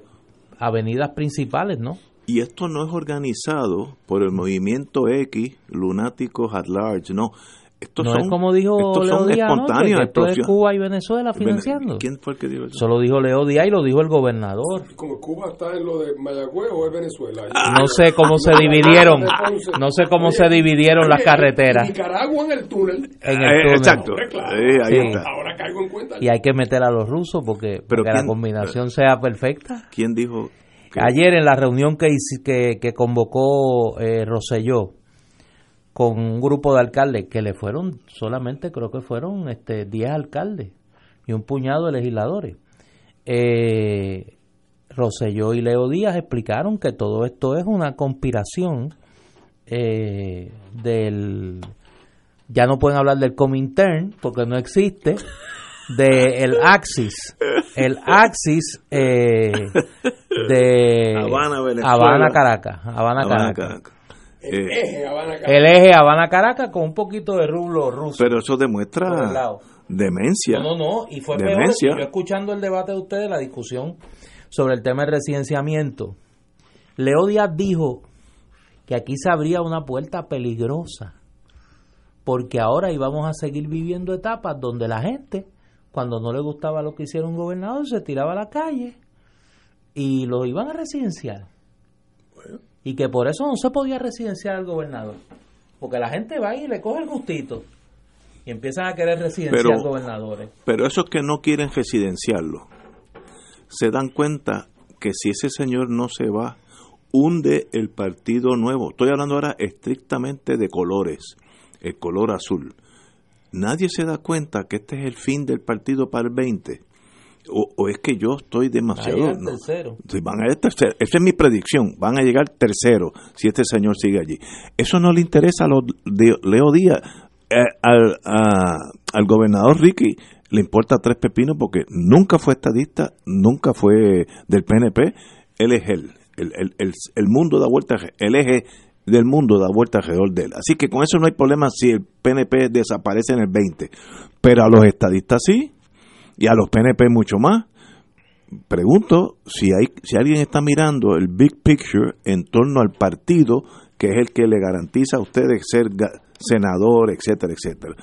avenidas principales, ¿no? Y esto no es organizado por el movimiento X, Lunáticos at Large, no no es como dijo Leo Díaz anoche, que esto es Cuba y Venezuela financiando. ¿Quién fue el que dijo eso? Solo dijo Leo Díaz y lo dijo el gobernador. Como Cuba está en lo de Mayagüez o es Venezuela. no sé cómo se dividieron, no sé cómo se dividieron las carreteras. Nicaragua en el túnel. En el túnel. Exacto. Ahora caigo en cuenta. Y hay que meter a los rusos porque, para que la combinación sea perfecta. ¿Quién dijo? Ayer en la reunión que, que, que convocó eh, Roselló, con un grupo de alcaldes que le fueron solamente creo que fueron este 10 alcaldes y un puñado de legisladores. Eh, Roselló y Leo Díaz explicaron que todo esto es una conspiración eh, del, ya no pueden hablar del Comintern porque no existe, de el Axis, el Axis eh, de Habana, Venezuela. Habana, Caracas, Habana, Habana, Caracas. Caracas. Eh, El eje Habana Caracas con un poquito de rublo ruso. pero eso demuestra demencia. No, no, no. Y fue Demencia. peor. Yo escuchando el debate de ustedes, la discusión sobre el tema del residenciamiento. Leo Díaz dijo que aquí se abría una puerta peligrosa. Porque ahora íbamos a seguir viviendo etapas donde la gente, cuando no le gustaba lo que hiciera un gobernador, se tiraba a la calle y lo iban a residenciar. Y que por eso no se podía residenciar al gobernador. Porque la gente va y le coge el gustito. Y empiezan a querer residenciar Pero- gobernadores. Pero esos que no quieren residenciarlo se dan cuenta que si ese señor no se va, hunde el Partido Nuevo. Estoy hablando ahora estrictamente de colores, el color azul. Nadie se da cuenta que este es el fin del partido para el 20. O, o es que yo estoy demasiado... llegar no. tercero. Sí, van a llegar tercero. Esa es mi predicción. Van a llegar tercero si este señor sigue allí. Eso no le interesa a los de Leo Díaz. Eh, al, a- al gobernador Ricky le importa tres pepinos porque nunca fue estadista, nunca fue del PNP. Él es él. El, el, el, el mundo da vuelta, el eje del mundo da vuelta alrededor de él. Así que con eso no hay problema si el PNP desaparece en el 20. Pero a los estadistas sí, y a los PNP mucho más pregunto si hay si alguien está mirando el big picture en torno al partido que es el que le garantiza a ustedes ser senador, etcétera, etcétera.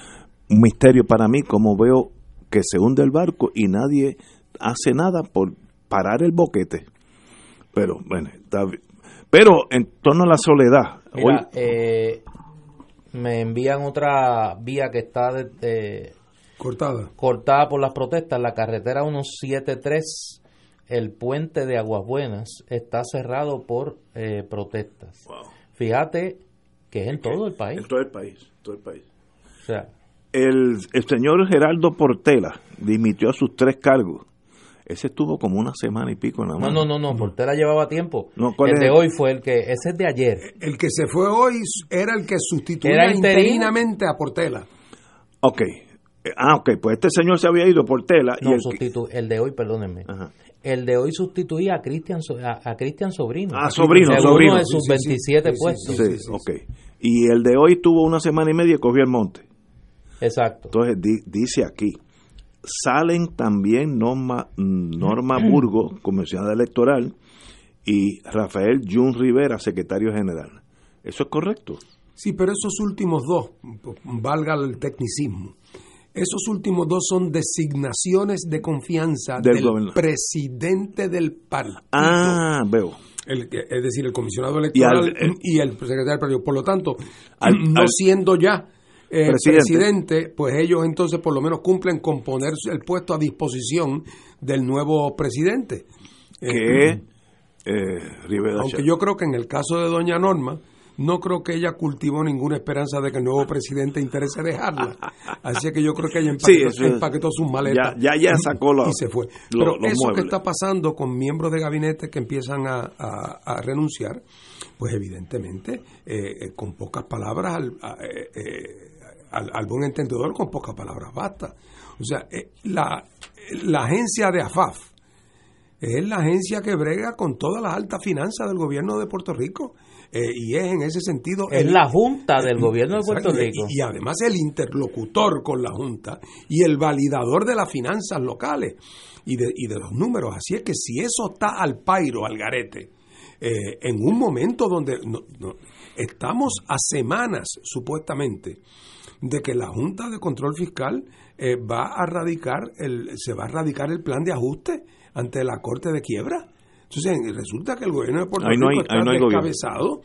Un misterio para mí como veo que se hunde el barco y nadie hace nada por parar el boquete. Pero bueno, está bien. Pero en torno a la soledad, Mira, hoy eh, me envían otra vía que está de- de- Cortada. cortada por las protestas. La carretera 173, el puente de Aguas Buenas, está cerrado por eh, protestas. Fíjate que es en todo el país. en todo el país, todo el país. O sea, El, el señor Geraldo Portela dimitió a sus tres cargos. Ese estuvo como una semana y pico nada no, más. no, no, no, Portela llevaba tiempo. No, ¿cuál el es de hoy fue el que, ese es de ayer. El que se fue hoy era el que sustituía interinamente a Portela. Ok. Eh, Ah, ok, pues este señor se había ido por tela y No, el sustitu- el de hoy, perdónenme. Ajá. El de hoy sustituía a Cristian a, a Cristian Sobrino. Ah, Sobrino, de Sobrino. uno de sus Sí, sí, sí. 27 Sí, sí, puestos. Sí, sí, sí, ok. Y el de hoy tuvo una semana y media y cogió el monte. Exacto. Entonces di- dice aquí, salen también Norma, Norma [CLEARS THROAT] Burgo, comisionada electoral, y Rafael Jun Rivera, secretario general. ¿Eso es correcto? Sí, pero esos últimos dos, valga el tecnicismo, esos últimos dos son designaciones de confianza Del del, gobernador. presidente del partido. Ah, veo. El es decir, el comisionado electoral al- y, el secretario del partido. Por lo tanto, Al- no al- siendo ya eh, Presidente. presidente. pues ellos entonces por lo menos cumplen con poner el puesto a disposición del nuevo presidente. Que Eh, eh, aunque yo creo que en el caso de doña Norma, no creo que ella cultivó ninguna esperanza de que el nuevo presidente interese dejarla. Así que yo creo que ella Sí, empaquetó, es- empaquetó sus maletas. Ya- ya- ya sacó la- y se fue. lo- Pero eso que está pasando con miembros de gabinete que empiezan a, a- a renunciar, pues evidentemente, eh, eh, con pocas palabras, al, a- eh, eh, al- al buen entendedor, con pocas palabras basta. O sea, eh, la, la agencia de AFAF, es la agencia que brega con todas las altas finanzas del gobierno de Puerto Rico eh, y es en ese sentido Es el- la Junta del Gobierno de Puerto y- Rico. y, además el interlocutor con la Junta y el validador de las finanzas locales y de, y de los números. Así es que si eso está al pairo, al garete, eh, en un momento donde no- no- estamos a semanas, supuestamente, de que la Junta de Control Fiscal eh, va a radicar el, se va a radicar el plan de ajuste ante la Corte de Quiebra. Entonces resulta que el gobierno de Puerto no Rico hay- está no descabezado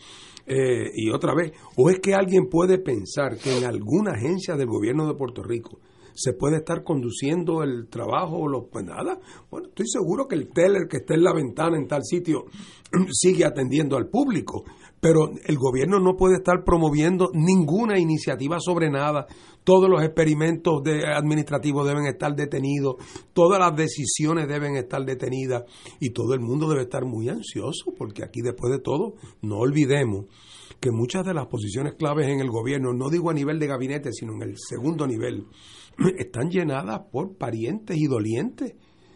eh, y otra vez, o es que alguien puede pensar que en alguna agencia del gobierno de Puerto Rico se puede estar conduciendo el trabajo o los pues nada. Bueno, estoy seguro que el teller que está en la ventana en tal sitio [CLEARS THROAT] sigue atendiendo al público, pero el gobierno no puede estar promoviendo ninguna iniciativa sobre nada. Todos los experimentos de- administrativos deben estar detenidos, todas las decisiones deben estar detenidas. Y todo el mundo debe estar muy ansioso porque aquí después de todo, no olvidemos que muchas de las posiciones claves en el gobierno, no digo a nivel de gabinete, sino en el segundo nivel, [CLEARS THROAT] están llenadas por parientes y dolientes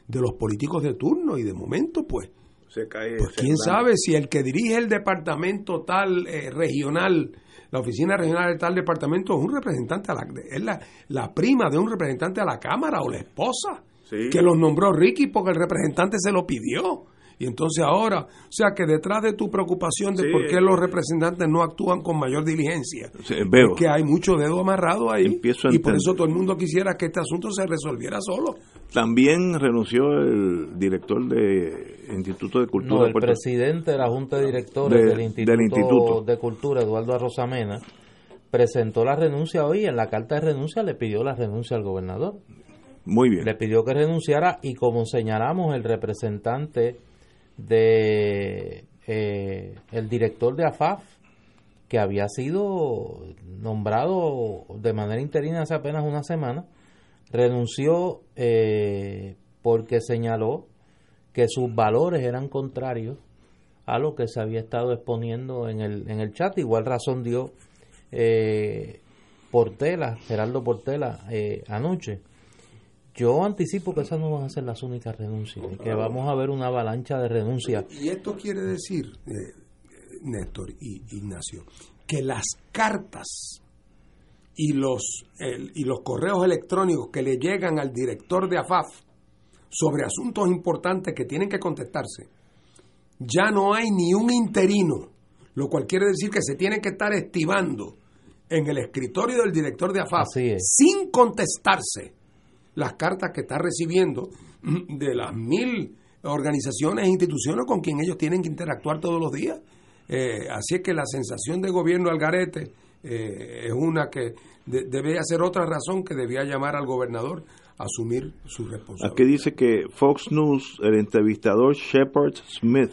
de los políticos de turno. Y de momento pues Se cae. pues quién sabe si el que dirige el departamento tal eh, regional, la oficina regional de tal departamento es un representante, a la, es la, la prima de un representante a la Cámara o la esposa, Sí. que los nombró Ricky porque el representante se lo pidió. Y entonces ahora, o sea que detrás de tu preocupación de Sí, por qué eh, los representantes no actúan con mayor diligencia, Sí, veo. es que hay mucho dedo amarrado ahí Empiezo a y por eso todo el mundo quisiera que este asunto se resolviera solo. También renunció el director del Instituto de Cultura. No, el Puerto- presidente de la Junta de Directores De- del, Instituto del Instituto. de Cultura, Eduardo Arrosamena, presentó la renuncia hoy en la carta de renuncia le pidió la renuncia al gobernador. Muy bien. Le pidió que renunciara y como señalamos el representante de eh, el director de AFAF que había sido nombrado de manera interina hace apenas una semana renunció eh, porque señaló que sus valores eran contrarios a lo que se había estado exponiendo en el, en el chat. Igual razón dio eh, Portela, Gerardo Portela, eh, anoche. Yo anticipo que esas no van a ser las únicas renuncias, y que vamos a ver una avalancha de renuncias. Y esto quiere decir, eh, Néstor y Ignacio, que las cartas y los, el- y los correos electrónicos que le llegan al director de AFAF sobre asuntos importantes que tienen que contestarse, ya no hay ni un interino, lo cual quiere decir que se tienen que estar estivando en el escritorio del director de AFAF es. sin contestarse las cartas que está recibiendo de las mil organizaciones e instituciones con quien ellos tienen que interactuar todos los días. Eh, así es que la sensación de gobierno al garete eh, es una que de- debe ser otra razón que debía llamar al gobernador a asumir su responsabilidad. Aquí dice que Fox News, el entrevistador Shepard Smith,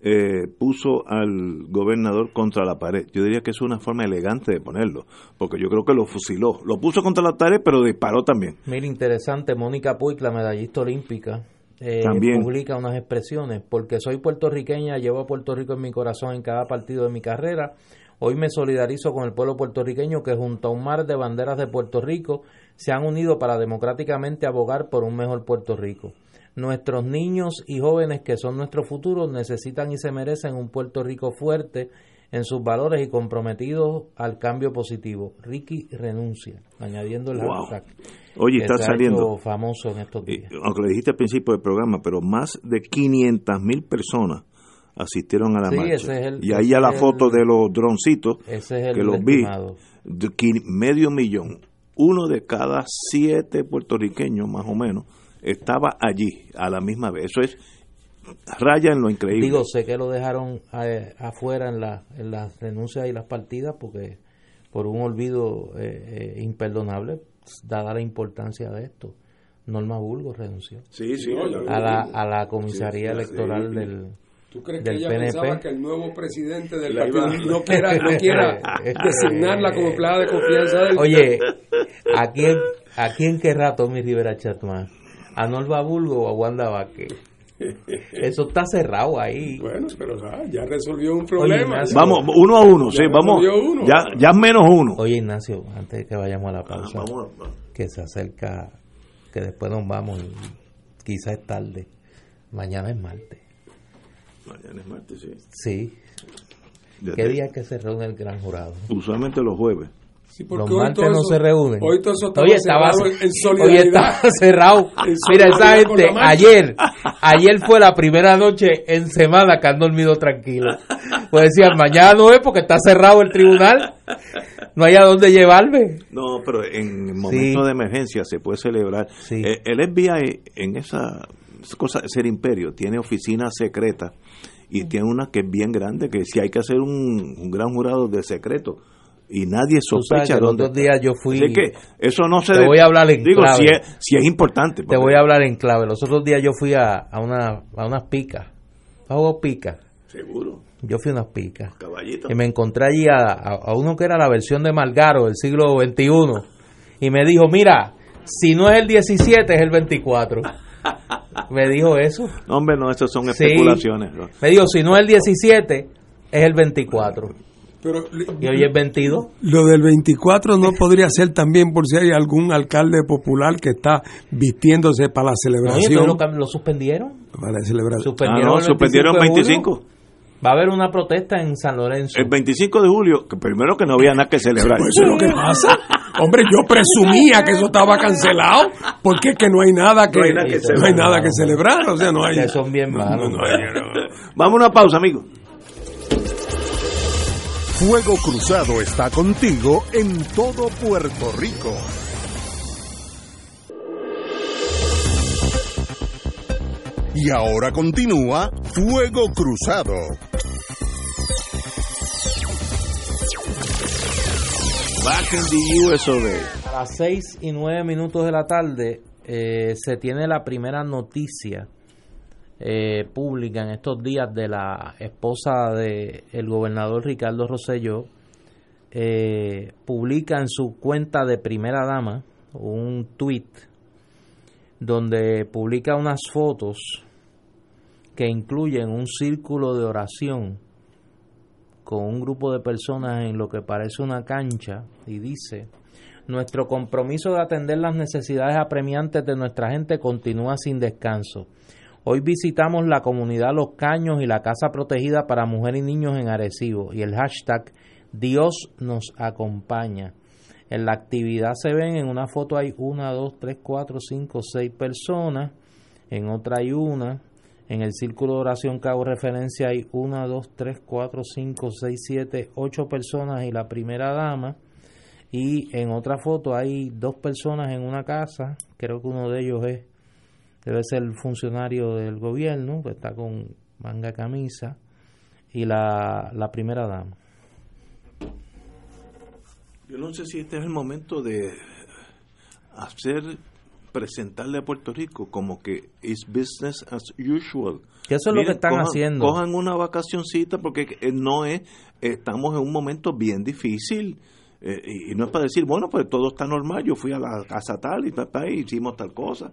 eh, puso al gobernador contra la pared. Yo diría que es una forma elegante de ponerlo, porque yo creo que lo fusiló. Lo puso contra la pared, pero disparó también. Mira, interesante, Mónica Puig, la medallista olímpica, eh, También. publica unas expresiones, porque soy puertorriqueña, llevo a Puerto Rico en mi corazón en cada partido de mi carrera. Hoy me solidarizo con el pueblo puertorriqueño que junto a un mar de banderas de Puerto Rico se han unido para democráticamente abogar por un mejor Puerto Rico. Nuestros niños y jóvenes que son nuestro futuro necesitan y se merecen un Puerto Rico fuerte en sus valores y comprometido al cambio positivo. Ricky renuncia, añadiendo el Wow. hashtag. Oye, que está se saliendo. famoso en estos días. aunque le dijiste al principio del programa, pero más de 500 mil personas asistieron a la Sí, marcha. ese es el- y ahí ya la foto el- de los droncitos, es que los vi, de medio millón, uno de cada siete puertorriqueños más o menos, estaba allí a la misma vez. Eso es raya en lo increíble. Digo, sé que lo dejaron eh, afuera en, la, en las renuncias y las partidas porque por un olvido eh, eh, imperdonable, dada la importancia de esto. Norma Burgos renunció sí, sí. a la, a la comisaría Sí, electoral sí. del... ¿Tú crees del que ella PNP? pensaba que el nuevo presidente del La partido iba- no quiera, no quiera [LAUGHS] designarla como empleada de confianza del Oye, ¿a quién, ¿a quién querrá Tommy Rivera Chatman? ¿A Norma Burgos o a Wanda Vázquez? Eso está cerrado ahí. Bueno, pero ah, ya resolvió un problema. Ignacio. Vamos, uno a uno, sí, Ya vamos. resolvió uno. Ya, ya menos uno. Oye, Ignacio, antes de que vayamos a la Ah, pausa, vamos, vamos. que se acerca, que después nos vamos y quizás es tarde. Mañana es martes. Mañana es martes, sí. Sí. ¿Qué día es que se reúne el gran jurado? Usualmente los jueves. Sí, porque Los hoy no eso- se reúnen. Hoy todo eso estaba Oye, estaba, cerrado solidaridad. estaba [LAUGHS] cerrado. [LAUGHS] Mira, esa gente, ayer, ayer fue la primera noche en semana que han dormido tranquilo. Pues decían, mañana no es porque está cerrado el tribunal. No hay a dónde llevarme. No, pero en momentos de emergencia se puede celebrar. Sí. Eh, el FBI en esa, esa cosa de ser imperio tiene oficinas secretas y tiene una que es bien grande, que si hay que hacer un, un gran jurado de secreto y nadie sospecha que los dos días yo fui... Así que eso no se Te de- voy a hablar en digo clave. si es, si es importante Te voy a hablar en clave. Los otros días yo fui a, a, una, a unas picas. Hago picas. seguro Yo fui a unas picas. caballito Y me encontré allí a, a- a uno que era la versión de Malgaro del siglo XXI. Y me dijo, mira, si no es el 17 es el 24. [LAUGHS] Me dijo eso. No, hombre no esas son Sí. especulaciones ¿no? Me dijo, si no es el 17 es el 24. Pero Y hoy es 22. lo del 24 no podría ser también por si hay algún alcalde popular que está vistiéndose para la No, celebración. lo, suspendieron. para la celebración. Ah, Suspendieron, no, el suspendieron 25 de 25. julio. Va a haber una protesta en San Lorenzo. El 25 de julio, que primero que no había nada que celebrar. Pues eso es lo que pasa. Hombre, yo presumía que eso estaba cancelado, porque es que no hay nada que, No hay nada que no hay celebrar. nada que celebrar, o sea, no hay. Que son bien no, malos. no, no no. Vamos a una pausa, amigos. Fuego Cruzado está contigo en todo Puerto Rico. Y ahora continúa Fuego Cruzado. Back in the US of A. A las 6 y 9 minutos de la tarde eh, se tiene la primera noticia eh, pública en estos días de la esposa del el gobernador Ricardo Rosselló. Eh, publica en su cuenta de primera dama un tweet donde publica unas fotos que incluyen un círculo de oración con un grupo de personas en lo que parece una cancha y dice, nuestro compromiso de atender las necesidades apremiantes de nuestra gente continúa sin descanso. Hoy visitamos la comunidad Los Caños y la Casa Protegida para Mujeres y Niños en Arecibo y el hashtag Dios nos acompaña. En la actividad se ven, en una foto hay una, dos, tres, cuatro, cinco, seis personas, en otra hay una, en el círculo de oración que hago referencia hay una, dos, tres, cuatro, cinco, seis, siete, ocho personas y la primera dama. Y en otra foto hay dos personas en una casa, creo que uno de ellos es, debe ser el funcionario del gobierno, que está con manga camisa, y la, la primera dama. Yo no sé si este es el momento de hacer, presentarle a Puerto Rico como que es business as usual. Que eso es lo que están cojan- haciendo. Cojan una vacacioncita porque eh, no es, estamos en un momento bien difícil. eh, y, y no es para decir, bueno, pues todo está normal, yo fui a la casa tal y tal, tal, y hicimos tal cosa.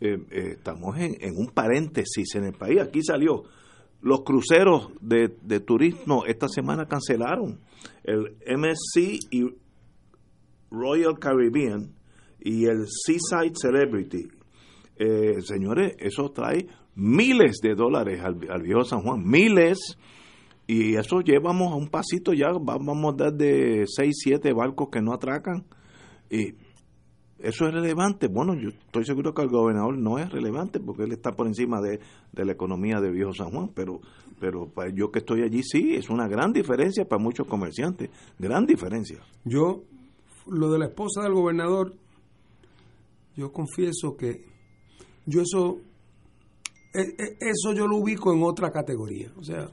Eh, eh, estamos en, un paréntesis en el país. Aquí salió. Los cruceros de, turismo esta semana cancelaron. El MSC y Royal Caribbean y el Seaside Celebrity. Eh, señores, eso trae miles de dólares al, al viejo San Juan, miles. Y eso llevamos a un pasito ya, va- vamos a dar de 6, 7 barcos que no atracan. Y eso es relevante. Bueno, yo estoy seguro que el gobernador no es relevante porque él está por encima de, de la economía de Viejo San Juan, pero pero para yo que estoy allí sí, es una gran diferencia para muchos comerciantes, gran diferencia. Yo, lo de la esposa del gobernador, yo confieso que yo eso, e- e- eso yo lo ubico en otra categoría. O sea,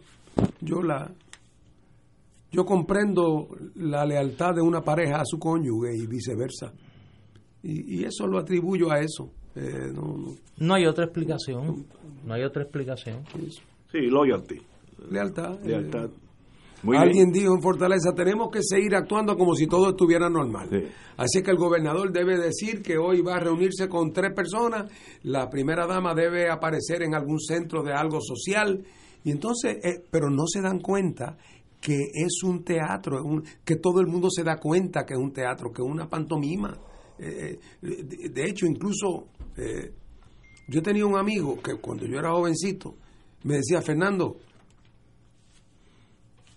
yo la, yo comprendo la lealtad de una pareja a su cónyuge y viceversa. Y, y eso lo atribuyo a eso. Eh, no- no, No hay otra explicación. No hay otra explicación. Sí, loyalty, lealtad. eh, lealtad. Muy Alguien bien. dijo en Fortaleza, tenemos que seguir actuando como si todo estuviera normal. Sí. Así que el gobernador debe decir que hoy va a reunirse con tres personas, la primera dama debe aparecer en algún centro de algo social, y entonces, eh, pero no se dan cuenta que es un teatro, un- que todo el mundo se da cuenta que es un teatro, que es una pantomima. Eh, eh, de, hecho, incluso eh, yo tenía un amigo que cuando yo era jovencito me decía, Fernando,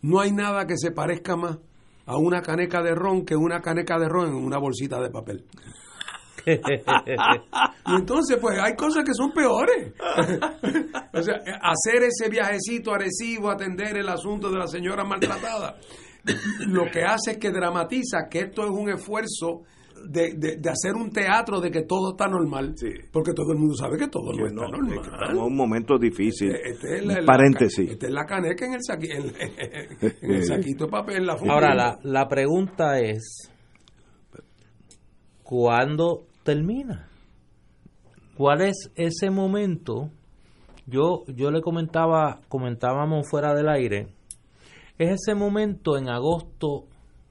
no hay nada que se parezca más a una caneca de ron que una caneca de ron en una bolsita de papel. [LAUGHS] Y entonces, pues hay cosas que son peores. [LAUGHS] o sea, hacer ese viajecito a Arecibo, atender el asunto de la señora maltratada, lo que hace es que dramatiza que esto es un esfuerzo de, de- de hacer un teatro de que todo está normal. Sí. Porque todo el mundo sabe que todo no Que está no, normal. es que estamos en un momento difícil. Este es la- la- Paréntesis. Esta es la caneca en el, saqui- en- [LAUGHS] en el saquito de papel. La. Ahora, la, la pregunta es, ¿cuándo termina? ¿Cuál es ese momento? Yo, yo le comentaba, comentábamos fuera del aire, es ese momento en agosto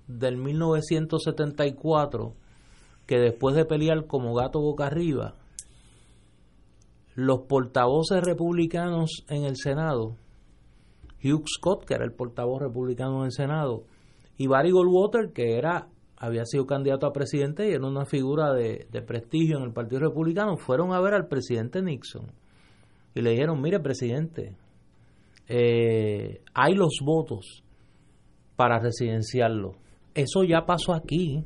del 1974 que después de pelear como gato boca arriba, los portavoces republicanos en el Senado Hugh Scott, que era el portavoz republicano en el Senado, y Barry Goldwater, que era había sido candidato a presidente y era una figura de, prestigio en el Partido Republicano, fueron a ver al presidente Nixon y le dijeron, mire presidente, eh, hay los votos para residenciarlo. Eso ya pasó aquí.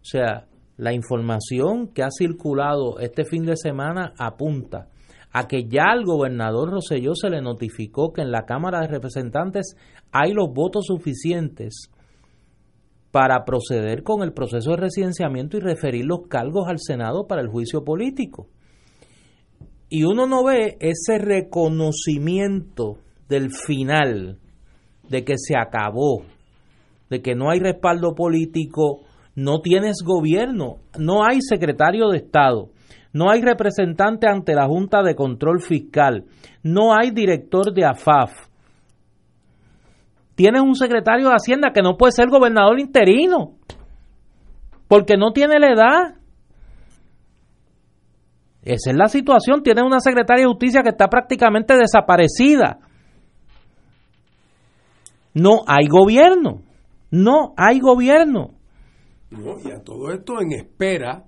O sea, la información que ha circulado este fin de semana apunta a que ya al gobernador Roselló se le notificó que en la Cámara de Representantes hay los votos suficientes para proceder con el proceso de residenciamiento y referir los cargos al Senado para el juicio político. Y uno no ve ese reconocimiento del final, de que se acabó, de que no hay respaldo político, no tienes gobierno, no hay secretario de Estado, no hay representante ante la Junta de Control Fiscal, no hay director de AFAF. Tienes un secretario de Hacienda que no puede ser gobernador interino, porque no tiene la edad. Esa es la situación. Tienes una secretaria de justicia que está prácticamente desaparecida. No hay gobierno. No hay gobierno. No, y a todo esto en espera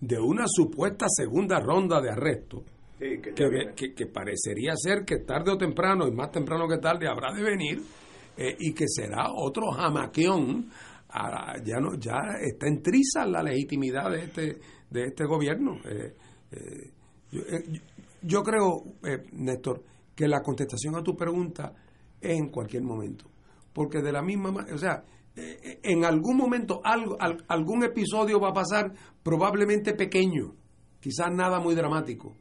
de una supuesta segunda ronda de arresto, que, que- que parecería ser que tarde o temprano, y más temprano que tarde, habrá de venir, eh, y que será otro jamaqueón. a- ya no ya está en triza la legitimidad de este de este gobierno. Eh, eh, yo, yo- creo, eh, Néstor, que la contestación a tu pregunta es en cualquier momento. Porque de la misma manera, o sea, en algún momento algo, al- algún episodio va a pasar probablemente pequeño, quizás nada muy dramático,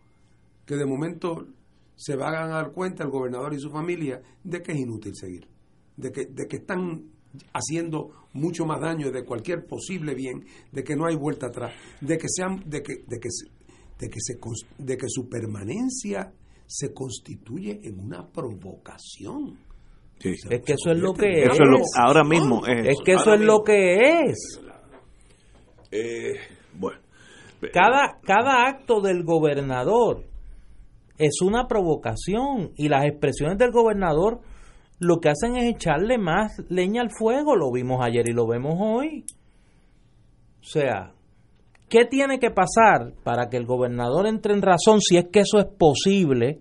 que de momento se van a dar cuenta el gobernador y su familia de que es inútil seguir, de que, de que están haciendo mucho más daño de cualquier posible bien, de que no hay vuelta atrás, de que sean, de que, de que, de que, se, de que su permanencia se constituye en una provocación. Sí. Es que eso es lo que Eso es. es lo- ahora mismo es, Es que eso es lo que es. Eh, bueno, Cada, cada acto del gobernador es una provocación y las expresiones del gobernador lo que hacen es echarle más leña al fuego. Lo vimos ayer y lo vemos hoy. O sea, ¿qué tiene que pasar para que el gobernador entre en razón si es que eso es posible?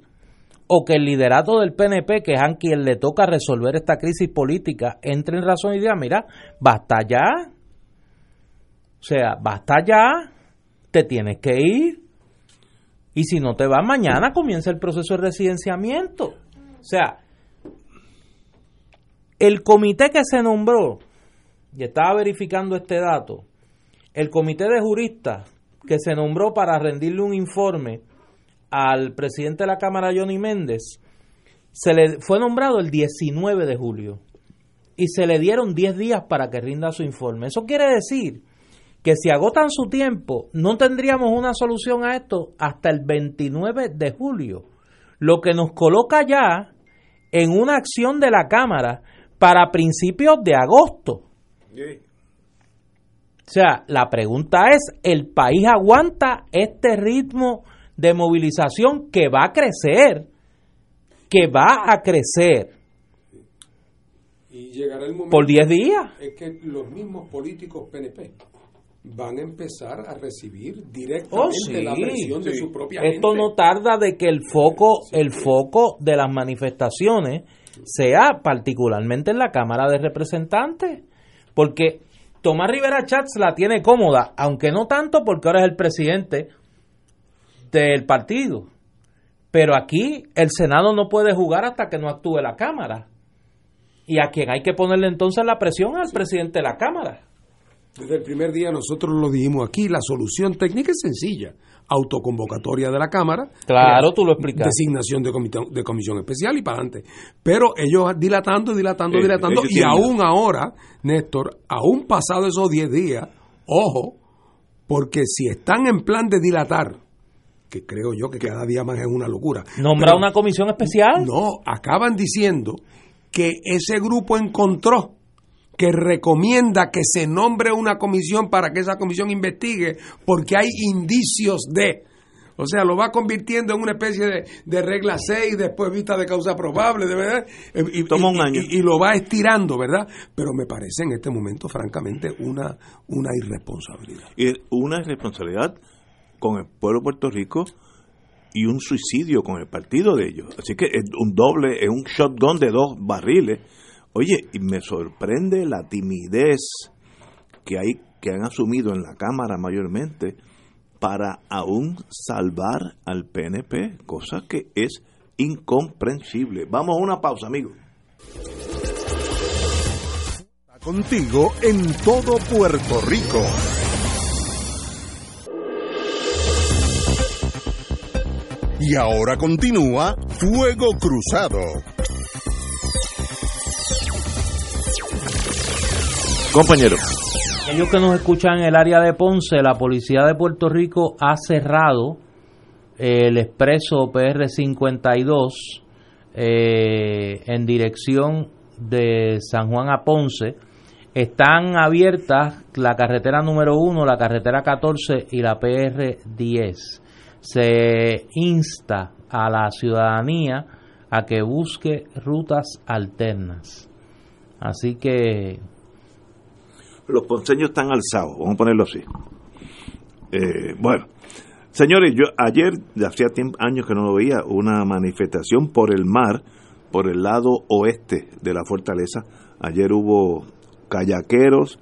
O que el liderato del PNP, que es a quien le toca resolver esta crisis política, entre en razón y diga, mira, basta ya. O sea, basta ya, te tienes que ir. Y si no te vas mañana, comienza el proceso de residenciamiento. O sea, el comité que se nombró, y estaba verificando este dato, el comité de juristas que se nombró para rendirle un informe al presidente de la Cámara, Johnny Méndez, se le fue nombrado el 19 de julio y se le dieron 10 días para que rinda su informe. Eso quiere decir que si agotan su tiempo, no tendríamos una solución a esto hasta el 29 de julio, lo que nos coloca ya en una acción de la Cámara para principios de agosto. O sea, la pregunta es, ¿el país aguanta este ritmo de movilización que va a crecer? Que va a crecer Y llegará el momento por 10 días. es que los mismos políticos PNP van a empezar a recibir directamente Oh, sí, la presión de su propia Esto gente. no tarda de que el foco, el foco de las manifestaciones sea particularmente en la Cámara de Representantes, porque Tomás Rivera Chats la tiene cómoda, aunque no tanto porque ahora es el presidente del partido. Pero aquí el Senado no puede jugar hasta que no actúe la Cámara. Y a quien hay que ponerle entonces la presión al presidente de la Cámara. Desde el primer día nosotros lo dijimos aquí, la solución técnica es sencilla. Autoconvocatoria de la Cámara. Claro, tú lo explicaste. Designación de, comité- de comisión especial y para adelante. Pero ellos dilatando, dilatando, Sí, dilatando. Y tienen- aún ahora, Néstor, aún pasado esos 10 días, ojo, porque si están en plan de dilatar, que creo yo que cada día más es una locura. Nombra pero- una comisión especial. no, acaban diciendo que ese grupo encontró que recomienda que se nombre una comisión para que esa comisión investigue porque hay indicios de... O sea, lo va convirtiendo en una especie de, de regla 6, después vista de causa probable, de verdad. Eh, Y, Toma un año. y- y lo va estirando, ¿verdad? Pero me parece en este momento, francamente, una, una irresponsabilidad. Y una irresponsabilidad con el pueblo de Puerto Rico y un suicidio con el partido de ellos. Así que es un doble, es un shotgun de dos barriles. Oye, y me sorprende la timidez que hay que han asumido en la Cámara mayormente para aún salvar al PNP, cosa que es incomprensible. Vamos a una pausa, amigos. Contigo en todo Puerto Rico. Y ahora continúa Fuego Cruzado. Compañero. Aquellos que nos escuchan en el área de Ponce, la Policía de Puerto Rico ha cerrado el expreso PR52 eh, en dirección de San Juan a Ponce. Están abiertas la carretera número 1, la carretera 14 y la PR10. Se insta a la ciudadanía a que busque rutas alternas. Así que los ponceños están alzados, vamos a ponerlo así. Eh, bueno, señores, yo ayer, hacía años que no lo veía, una manifestación por el mar, por el lado oeste de la fortaleza. Ayer hubo kayakeros,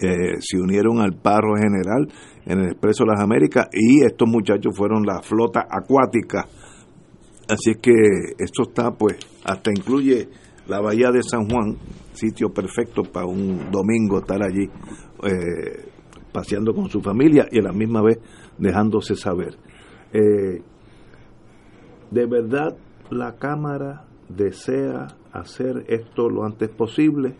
eh, se unieron al paro general en el Expreso de las Américas y estos muchachos fueron la flota acuática. Así es que esto está, pues, hasta incluye la bahía de San Juan, sitio perfecto para un domingo estar allí eh, paseando con su familia y a la misma vez dejándose saber. Eh, de verdad, la Cámara desea hacer esto lo antes posible.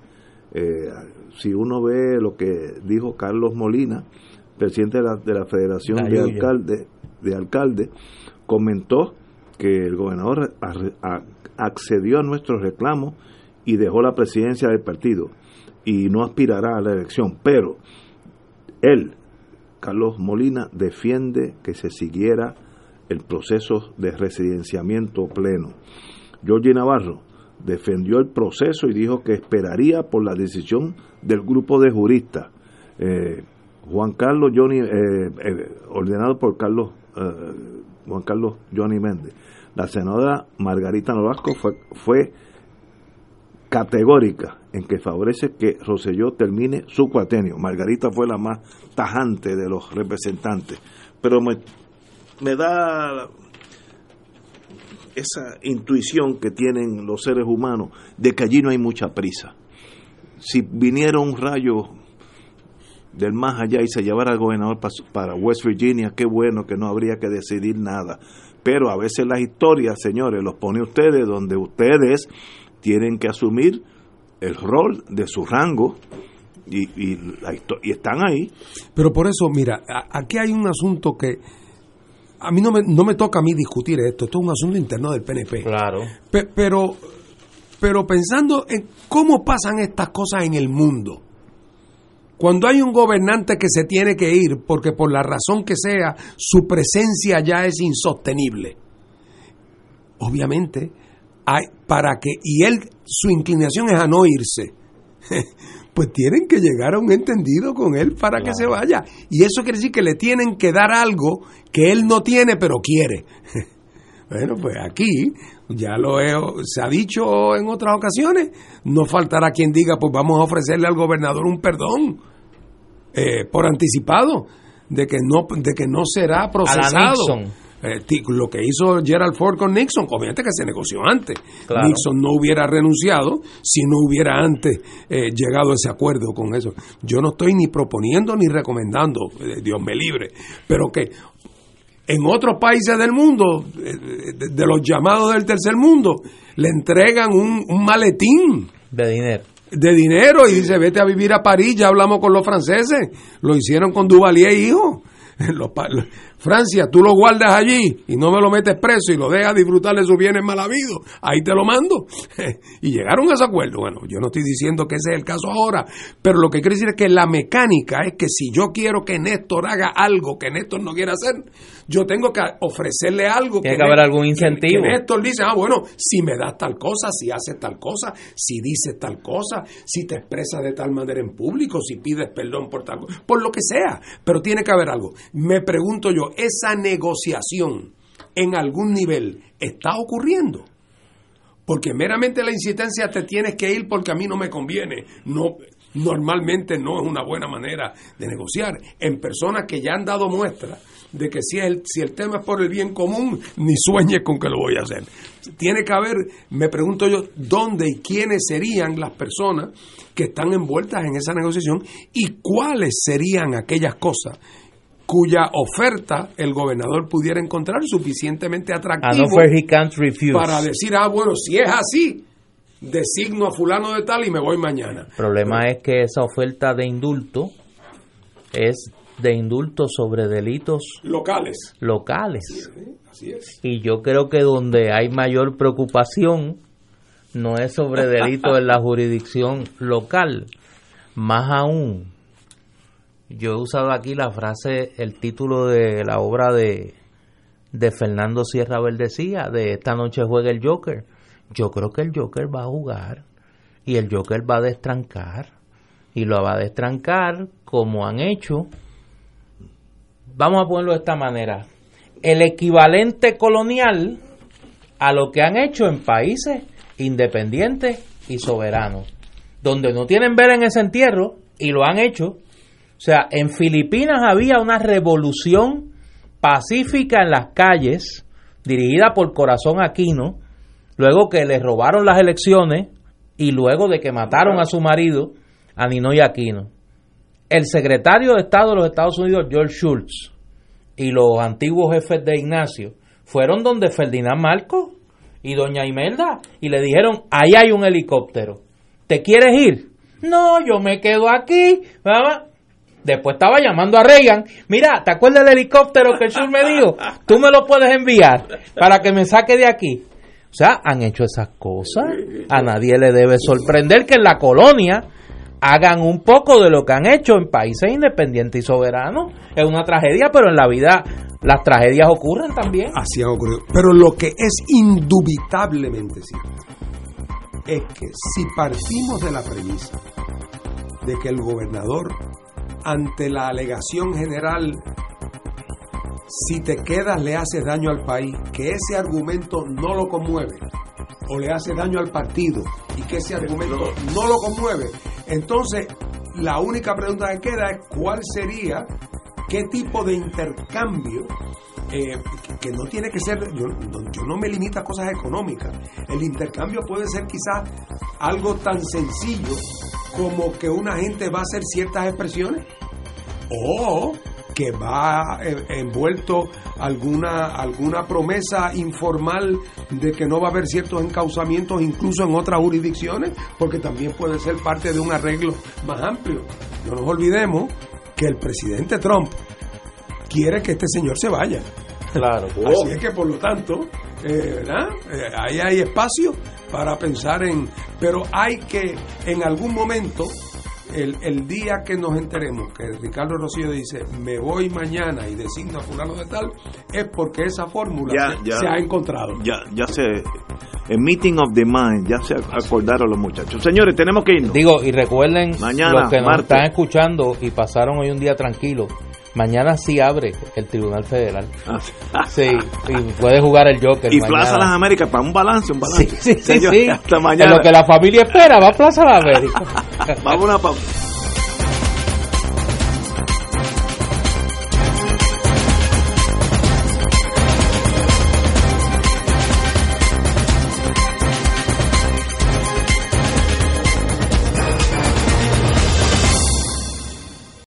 Eh, si uno ve lo que dijo Carlos Molina, presidente de la, de la Federación de. Alcaldes, de Alcaldes, comentó que el gobernador a- a- accedió a nuestros reclamos y dejó la presidencia del partido y no aspirará a la elección, pero él, Carlos Molina, defiende que se siguiera el proceso de residenciamiento pleno. Georgie Navarro defendió el proceso y dijo que esperaría por la decisión del grupo de juristas. Eh, Juan Carlos Johnny, eh, eh, ordenado por Carlos eh, Juan Carlos Johnny Méndez. La senadora Margarita Nolasco fue, fue categórica en que favorece que Roselló termine su cuatenio. Margarita fue la más tajante de los representantes, pero me, me da esa intuición que tienen los seres humanos de que allí no hay mucha prisa. Si viniera un rayo del más allá y se llevara al gobernador para West Virginia, qué bueno que no habría que decidir nada. Pero a veces las historias, señores, los pone ustedes donde ustedes tienen que asumir el rol de su rango y, y, y están ahí. Pero por eso, mira, aquí hay un asunto que a mí no me, no me toca a mí discutir esto, esto es un asunto interno del PNP. Claro. Pe- pero, pero pensando en cómo pasan estas cosas en el mundo. Cuando hay un gobernante que se tiene que ir porque por la razón que sea su presencia ya es insostenible. Obviamente, hay, para que y él su inclinación es a no irse. [LAUGHS] Pues tienen que llegar a un entendido con él para que se vaya. Y eso quiere decir que le tienen que dar algo que él no tiene pero quiere. [LAUGHS] Bueno, pues aquí ya lo he, se ha dicho en otras ocasiones, no faltará quien diga, pues vamos a ofrecerle al gobernador un perdón eh, por anticipado de que no de que no será procesado. Eh, lo que hizo Gerald Ford con Nixon, obviamente que se negoció antes. Claro. Nixon no hubiera renunciado si no hubiera antes eh, llegado a ese acuerdo con eso. Yo no estoy ni proponiendo ni recomendando, eh, Dios me libre, pero que en otros países del mundo, de, de los llamados del tercer mundo, le entregan un, un maletín De dinero. De dinero y dice, vete a vivir a París, ya hablamos con los franceses, lo hicieron con Duvalier hijo. [LAUGHS] Los Francia, tú lo guardas allí y no me lo metes preso y lo dejas disfrutar de sus bienes mal habidos. Ahí te lo mando. [LAUGHS] y llegaron a ese acuerdo. Bueno, yo no estoy diciendo que ese es el caso ahora, pero lo que quiero decir es que la mecánica es que si yo quiero que Néstor haga algo que Néstor no quiere hacer, yo tengo que ofrecerle algo. Tiene que, haber algún incentivo. Que, Néstor dice, ah, bueno, si me das tal cosa, si haces tal cosa, si dices tal cosa, si te expresas de tal manera en público, si pides perdón por tal cosa, por lo que sea. Pero tiene que haber algo. Me pregunto yo, esa negociación en algún nivel está ocurriendo. Porque meramente la insistencia te tienes que ir porque a mí no me conviene. No, normalmente no es una buena manera de negociar. En personas que ya han dado muestra de que si el, si el tema es por el bien común, ni sueñes con que lo voy a hacer. Tiene que haber, me pregunto yo, dónde y quiénes serían las personas que están envueltas en esa negociación y cuáles serían aquellas cosas cuya oferta el gobernador pudiera encontrar suficientemente atractiva para decir, ah, bueno, si es así, designo a fulano de tal y me voy mañana. El problema es que esa oferta de indulto es de indulto sobre delitos locales. Locales. Y yo creo que donde hay mayor preocupación no es sobre delitos en la jurisdicción local, más aún yo he usado aquí la frase, el título de la obra de, de Fernando Sierra Verdecía, de Esta noche juega el Joker. Yo creo que el Joker va a jugar y el Joker va a destrancar y lo va a destrancar como han hecho. Vamos a ponerlo de esta manera. El equivalente colonial a lo que han hecho en países independientes y soberanos, donde no tienen ver en ese entierro y lo han hecho o sea, en Filipinas había una revolución pacífica en las calles, dirigida por Corazón Aquino, luego que le robaron las elecciones y luego de que mataron a su marido, a Ninoy Aquino. El secretario de Estado de los Estados Unidos, George Schultz, y los antiguos jefes de Ignacio, fueron donde Ferdinand Marcos y doña Imelda y le dijeron, ahí hay un helicóptero, ¿te quieres ir? No, yo me quedo aquí, ¿verdad? Después estaba llamando a Reagan. Mira, ¿te acuerdas del helicóptero que el me dijo? Tú me lo puedes enviar para que me saque de aquí. O sea, han hecho esas cosas. A nadie le debe sorprender que en la colonia hagan un poco de lo que han hecho en países independientes y soberanos. Es una tragedia, pero en la vida las tragedias ocurren también. Así ha ocurrido. Pero lo que es indubitablemente cierto es que si partimos de la premisa de que el gobernador ante la alegación general, si te quedas le haces daño al país, que ese argumento no lo conmueve, o le hace daño al partido, y que ese argumento no lo conmueve, entonces la única pregunta que queda es cuál sería, qué tipo de intercambio eh, que no tiene que ser, yo, no me limito a cosas económicas. El intercambio puede ser quizás algo tan sencillo como que una gente va a hacer ciertas expresiones o que va eh, envuelto alguna alguna promesa informal de que no va a haber ciertos encauzamientos incluso en otras jurisdicciones, porque también puede ser parte de un arreglo más amplio. No nos olvidemos que el presidente Trump quiere que este señor se vaya. Claro. Así es que por lo tanto, eh, ¿verdad? Eh, ahí hay espacio para pensar en, pero hay que en algún momento el, el, día que nos enteremos que Ricardo Rocío dice me voy mañana y designa a fulano de tal, es porque esa fórmula se, ha encontrado. Ya, ya se, el meeting of the mind, ya se acordaron los muchachos. Señores, tenemos que irnos. Digo, y recuerden mañana, los que nos están escuchando y pasaron hoy un día tranquilo Mañana sí abre el Tribunal Federal. Ah, sí, y puede jugar el Joker. Y Plaza Las Américas para un balance, un balance. Sí, sí, sí. Hasta mañana. En lo que la familia espera, va a Plaza Las Américas. [LAUGHS] Vamos a una pausa.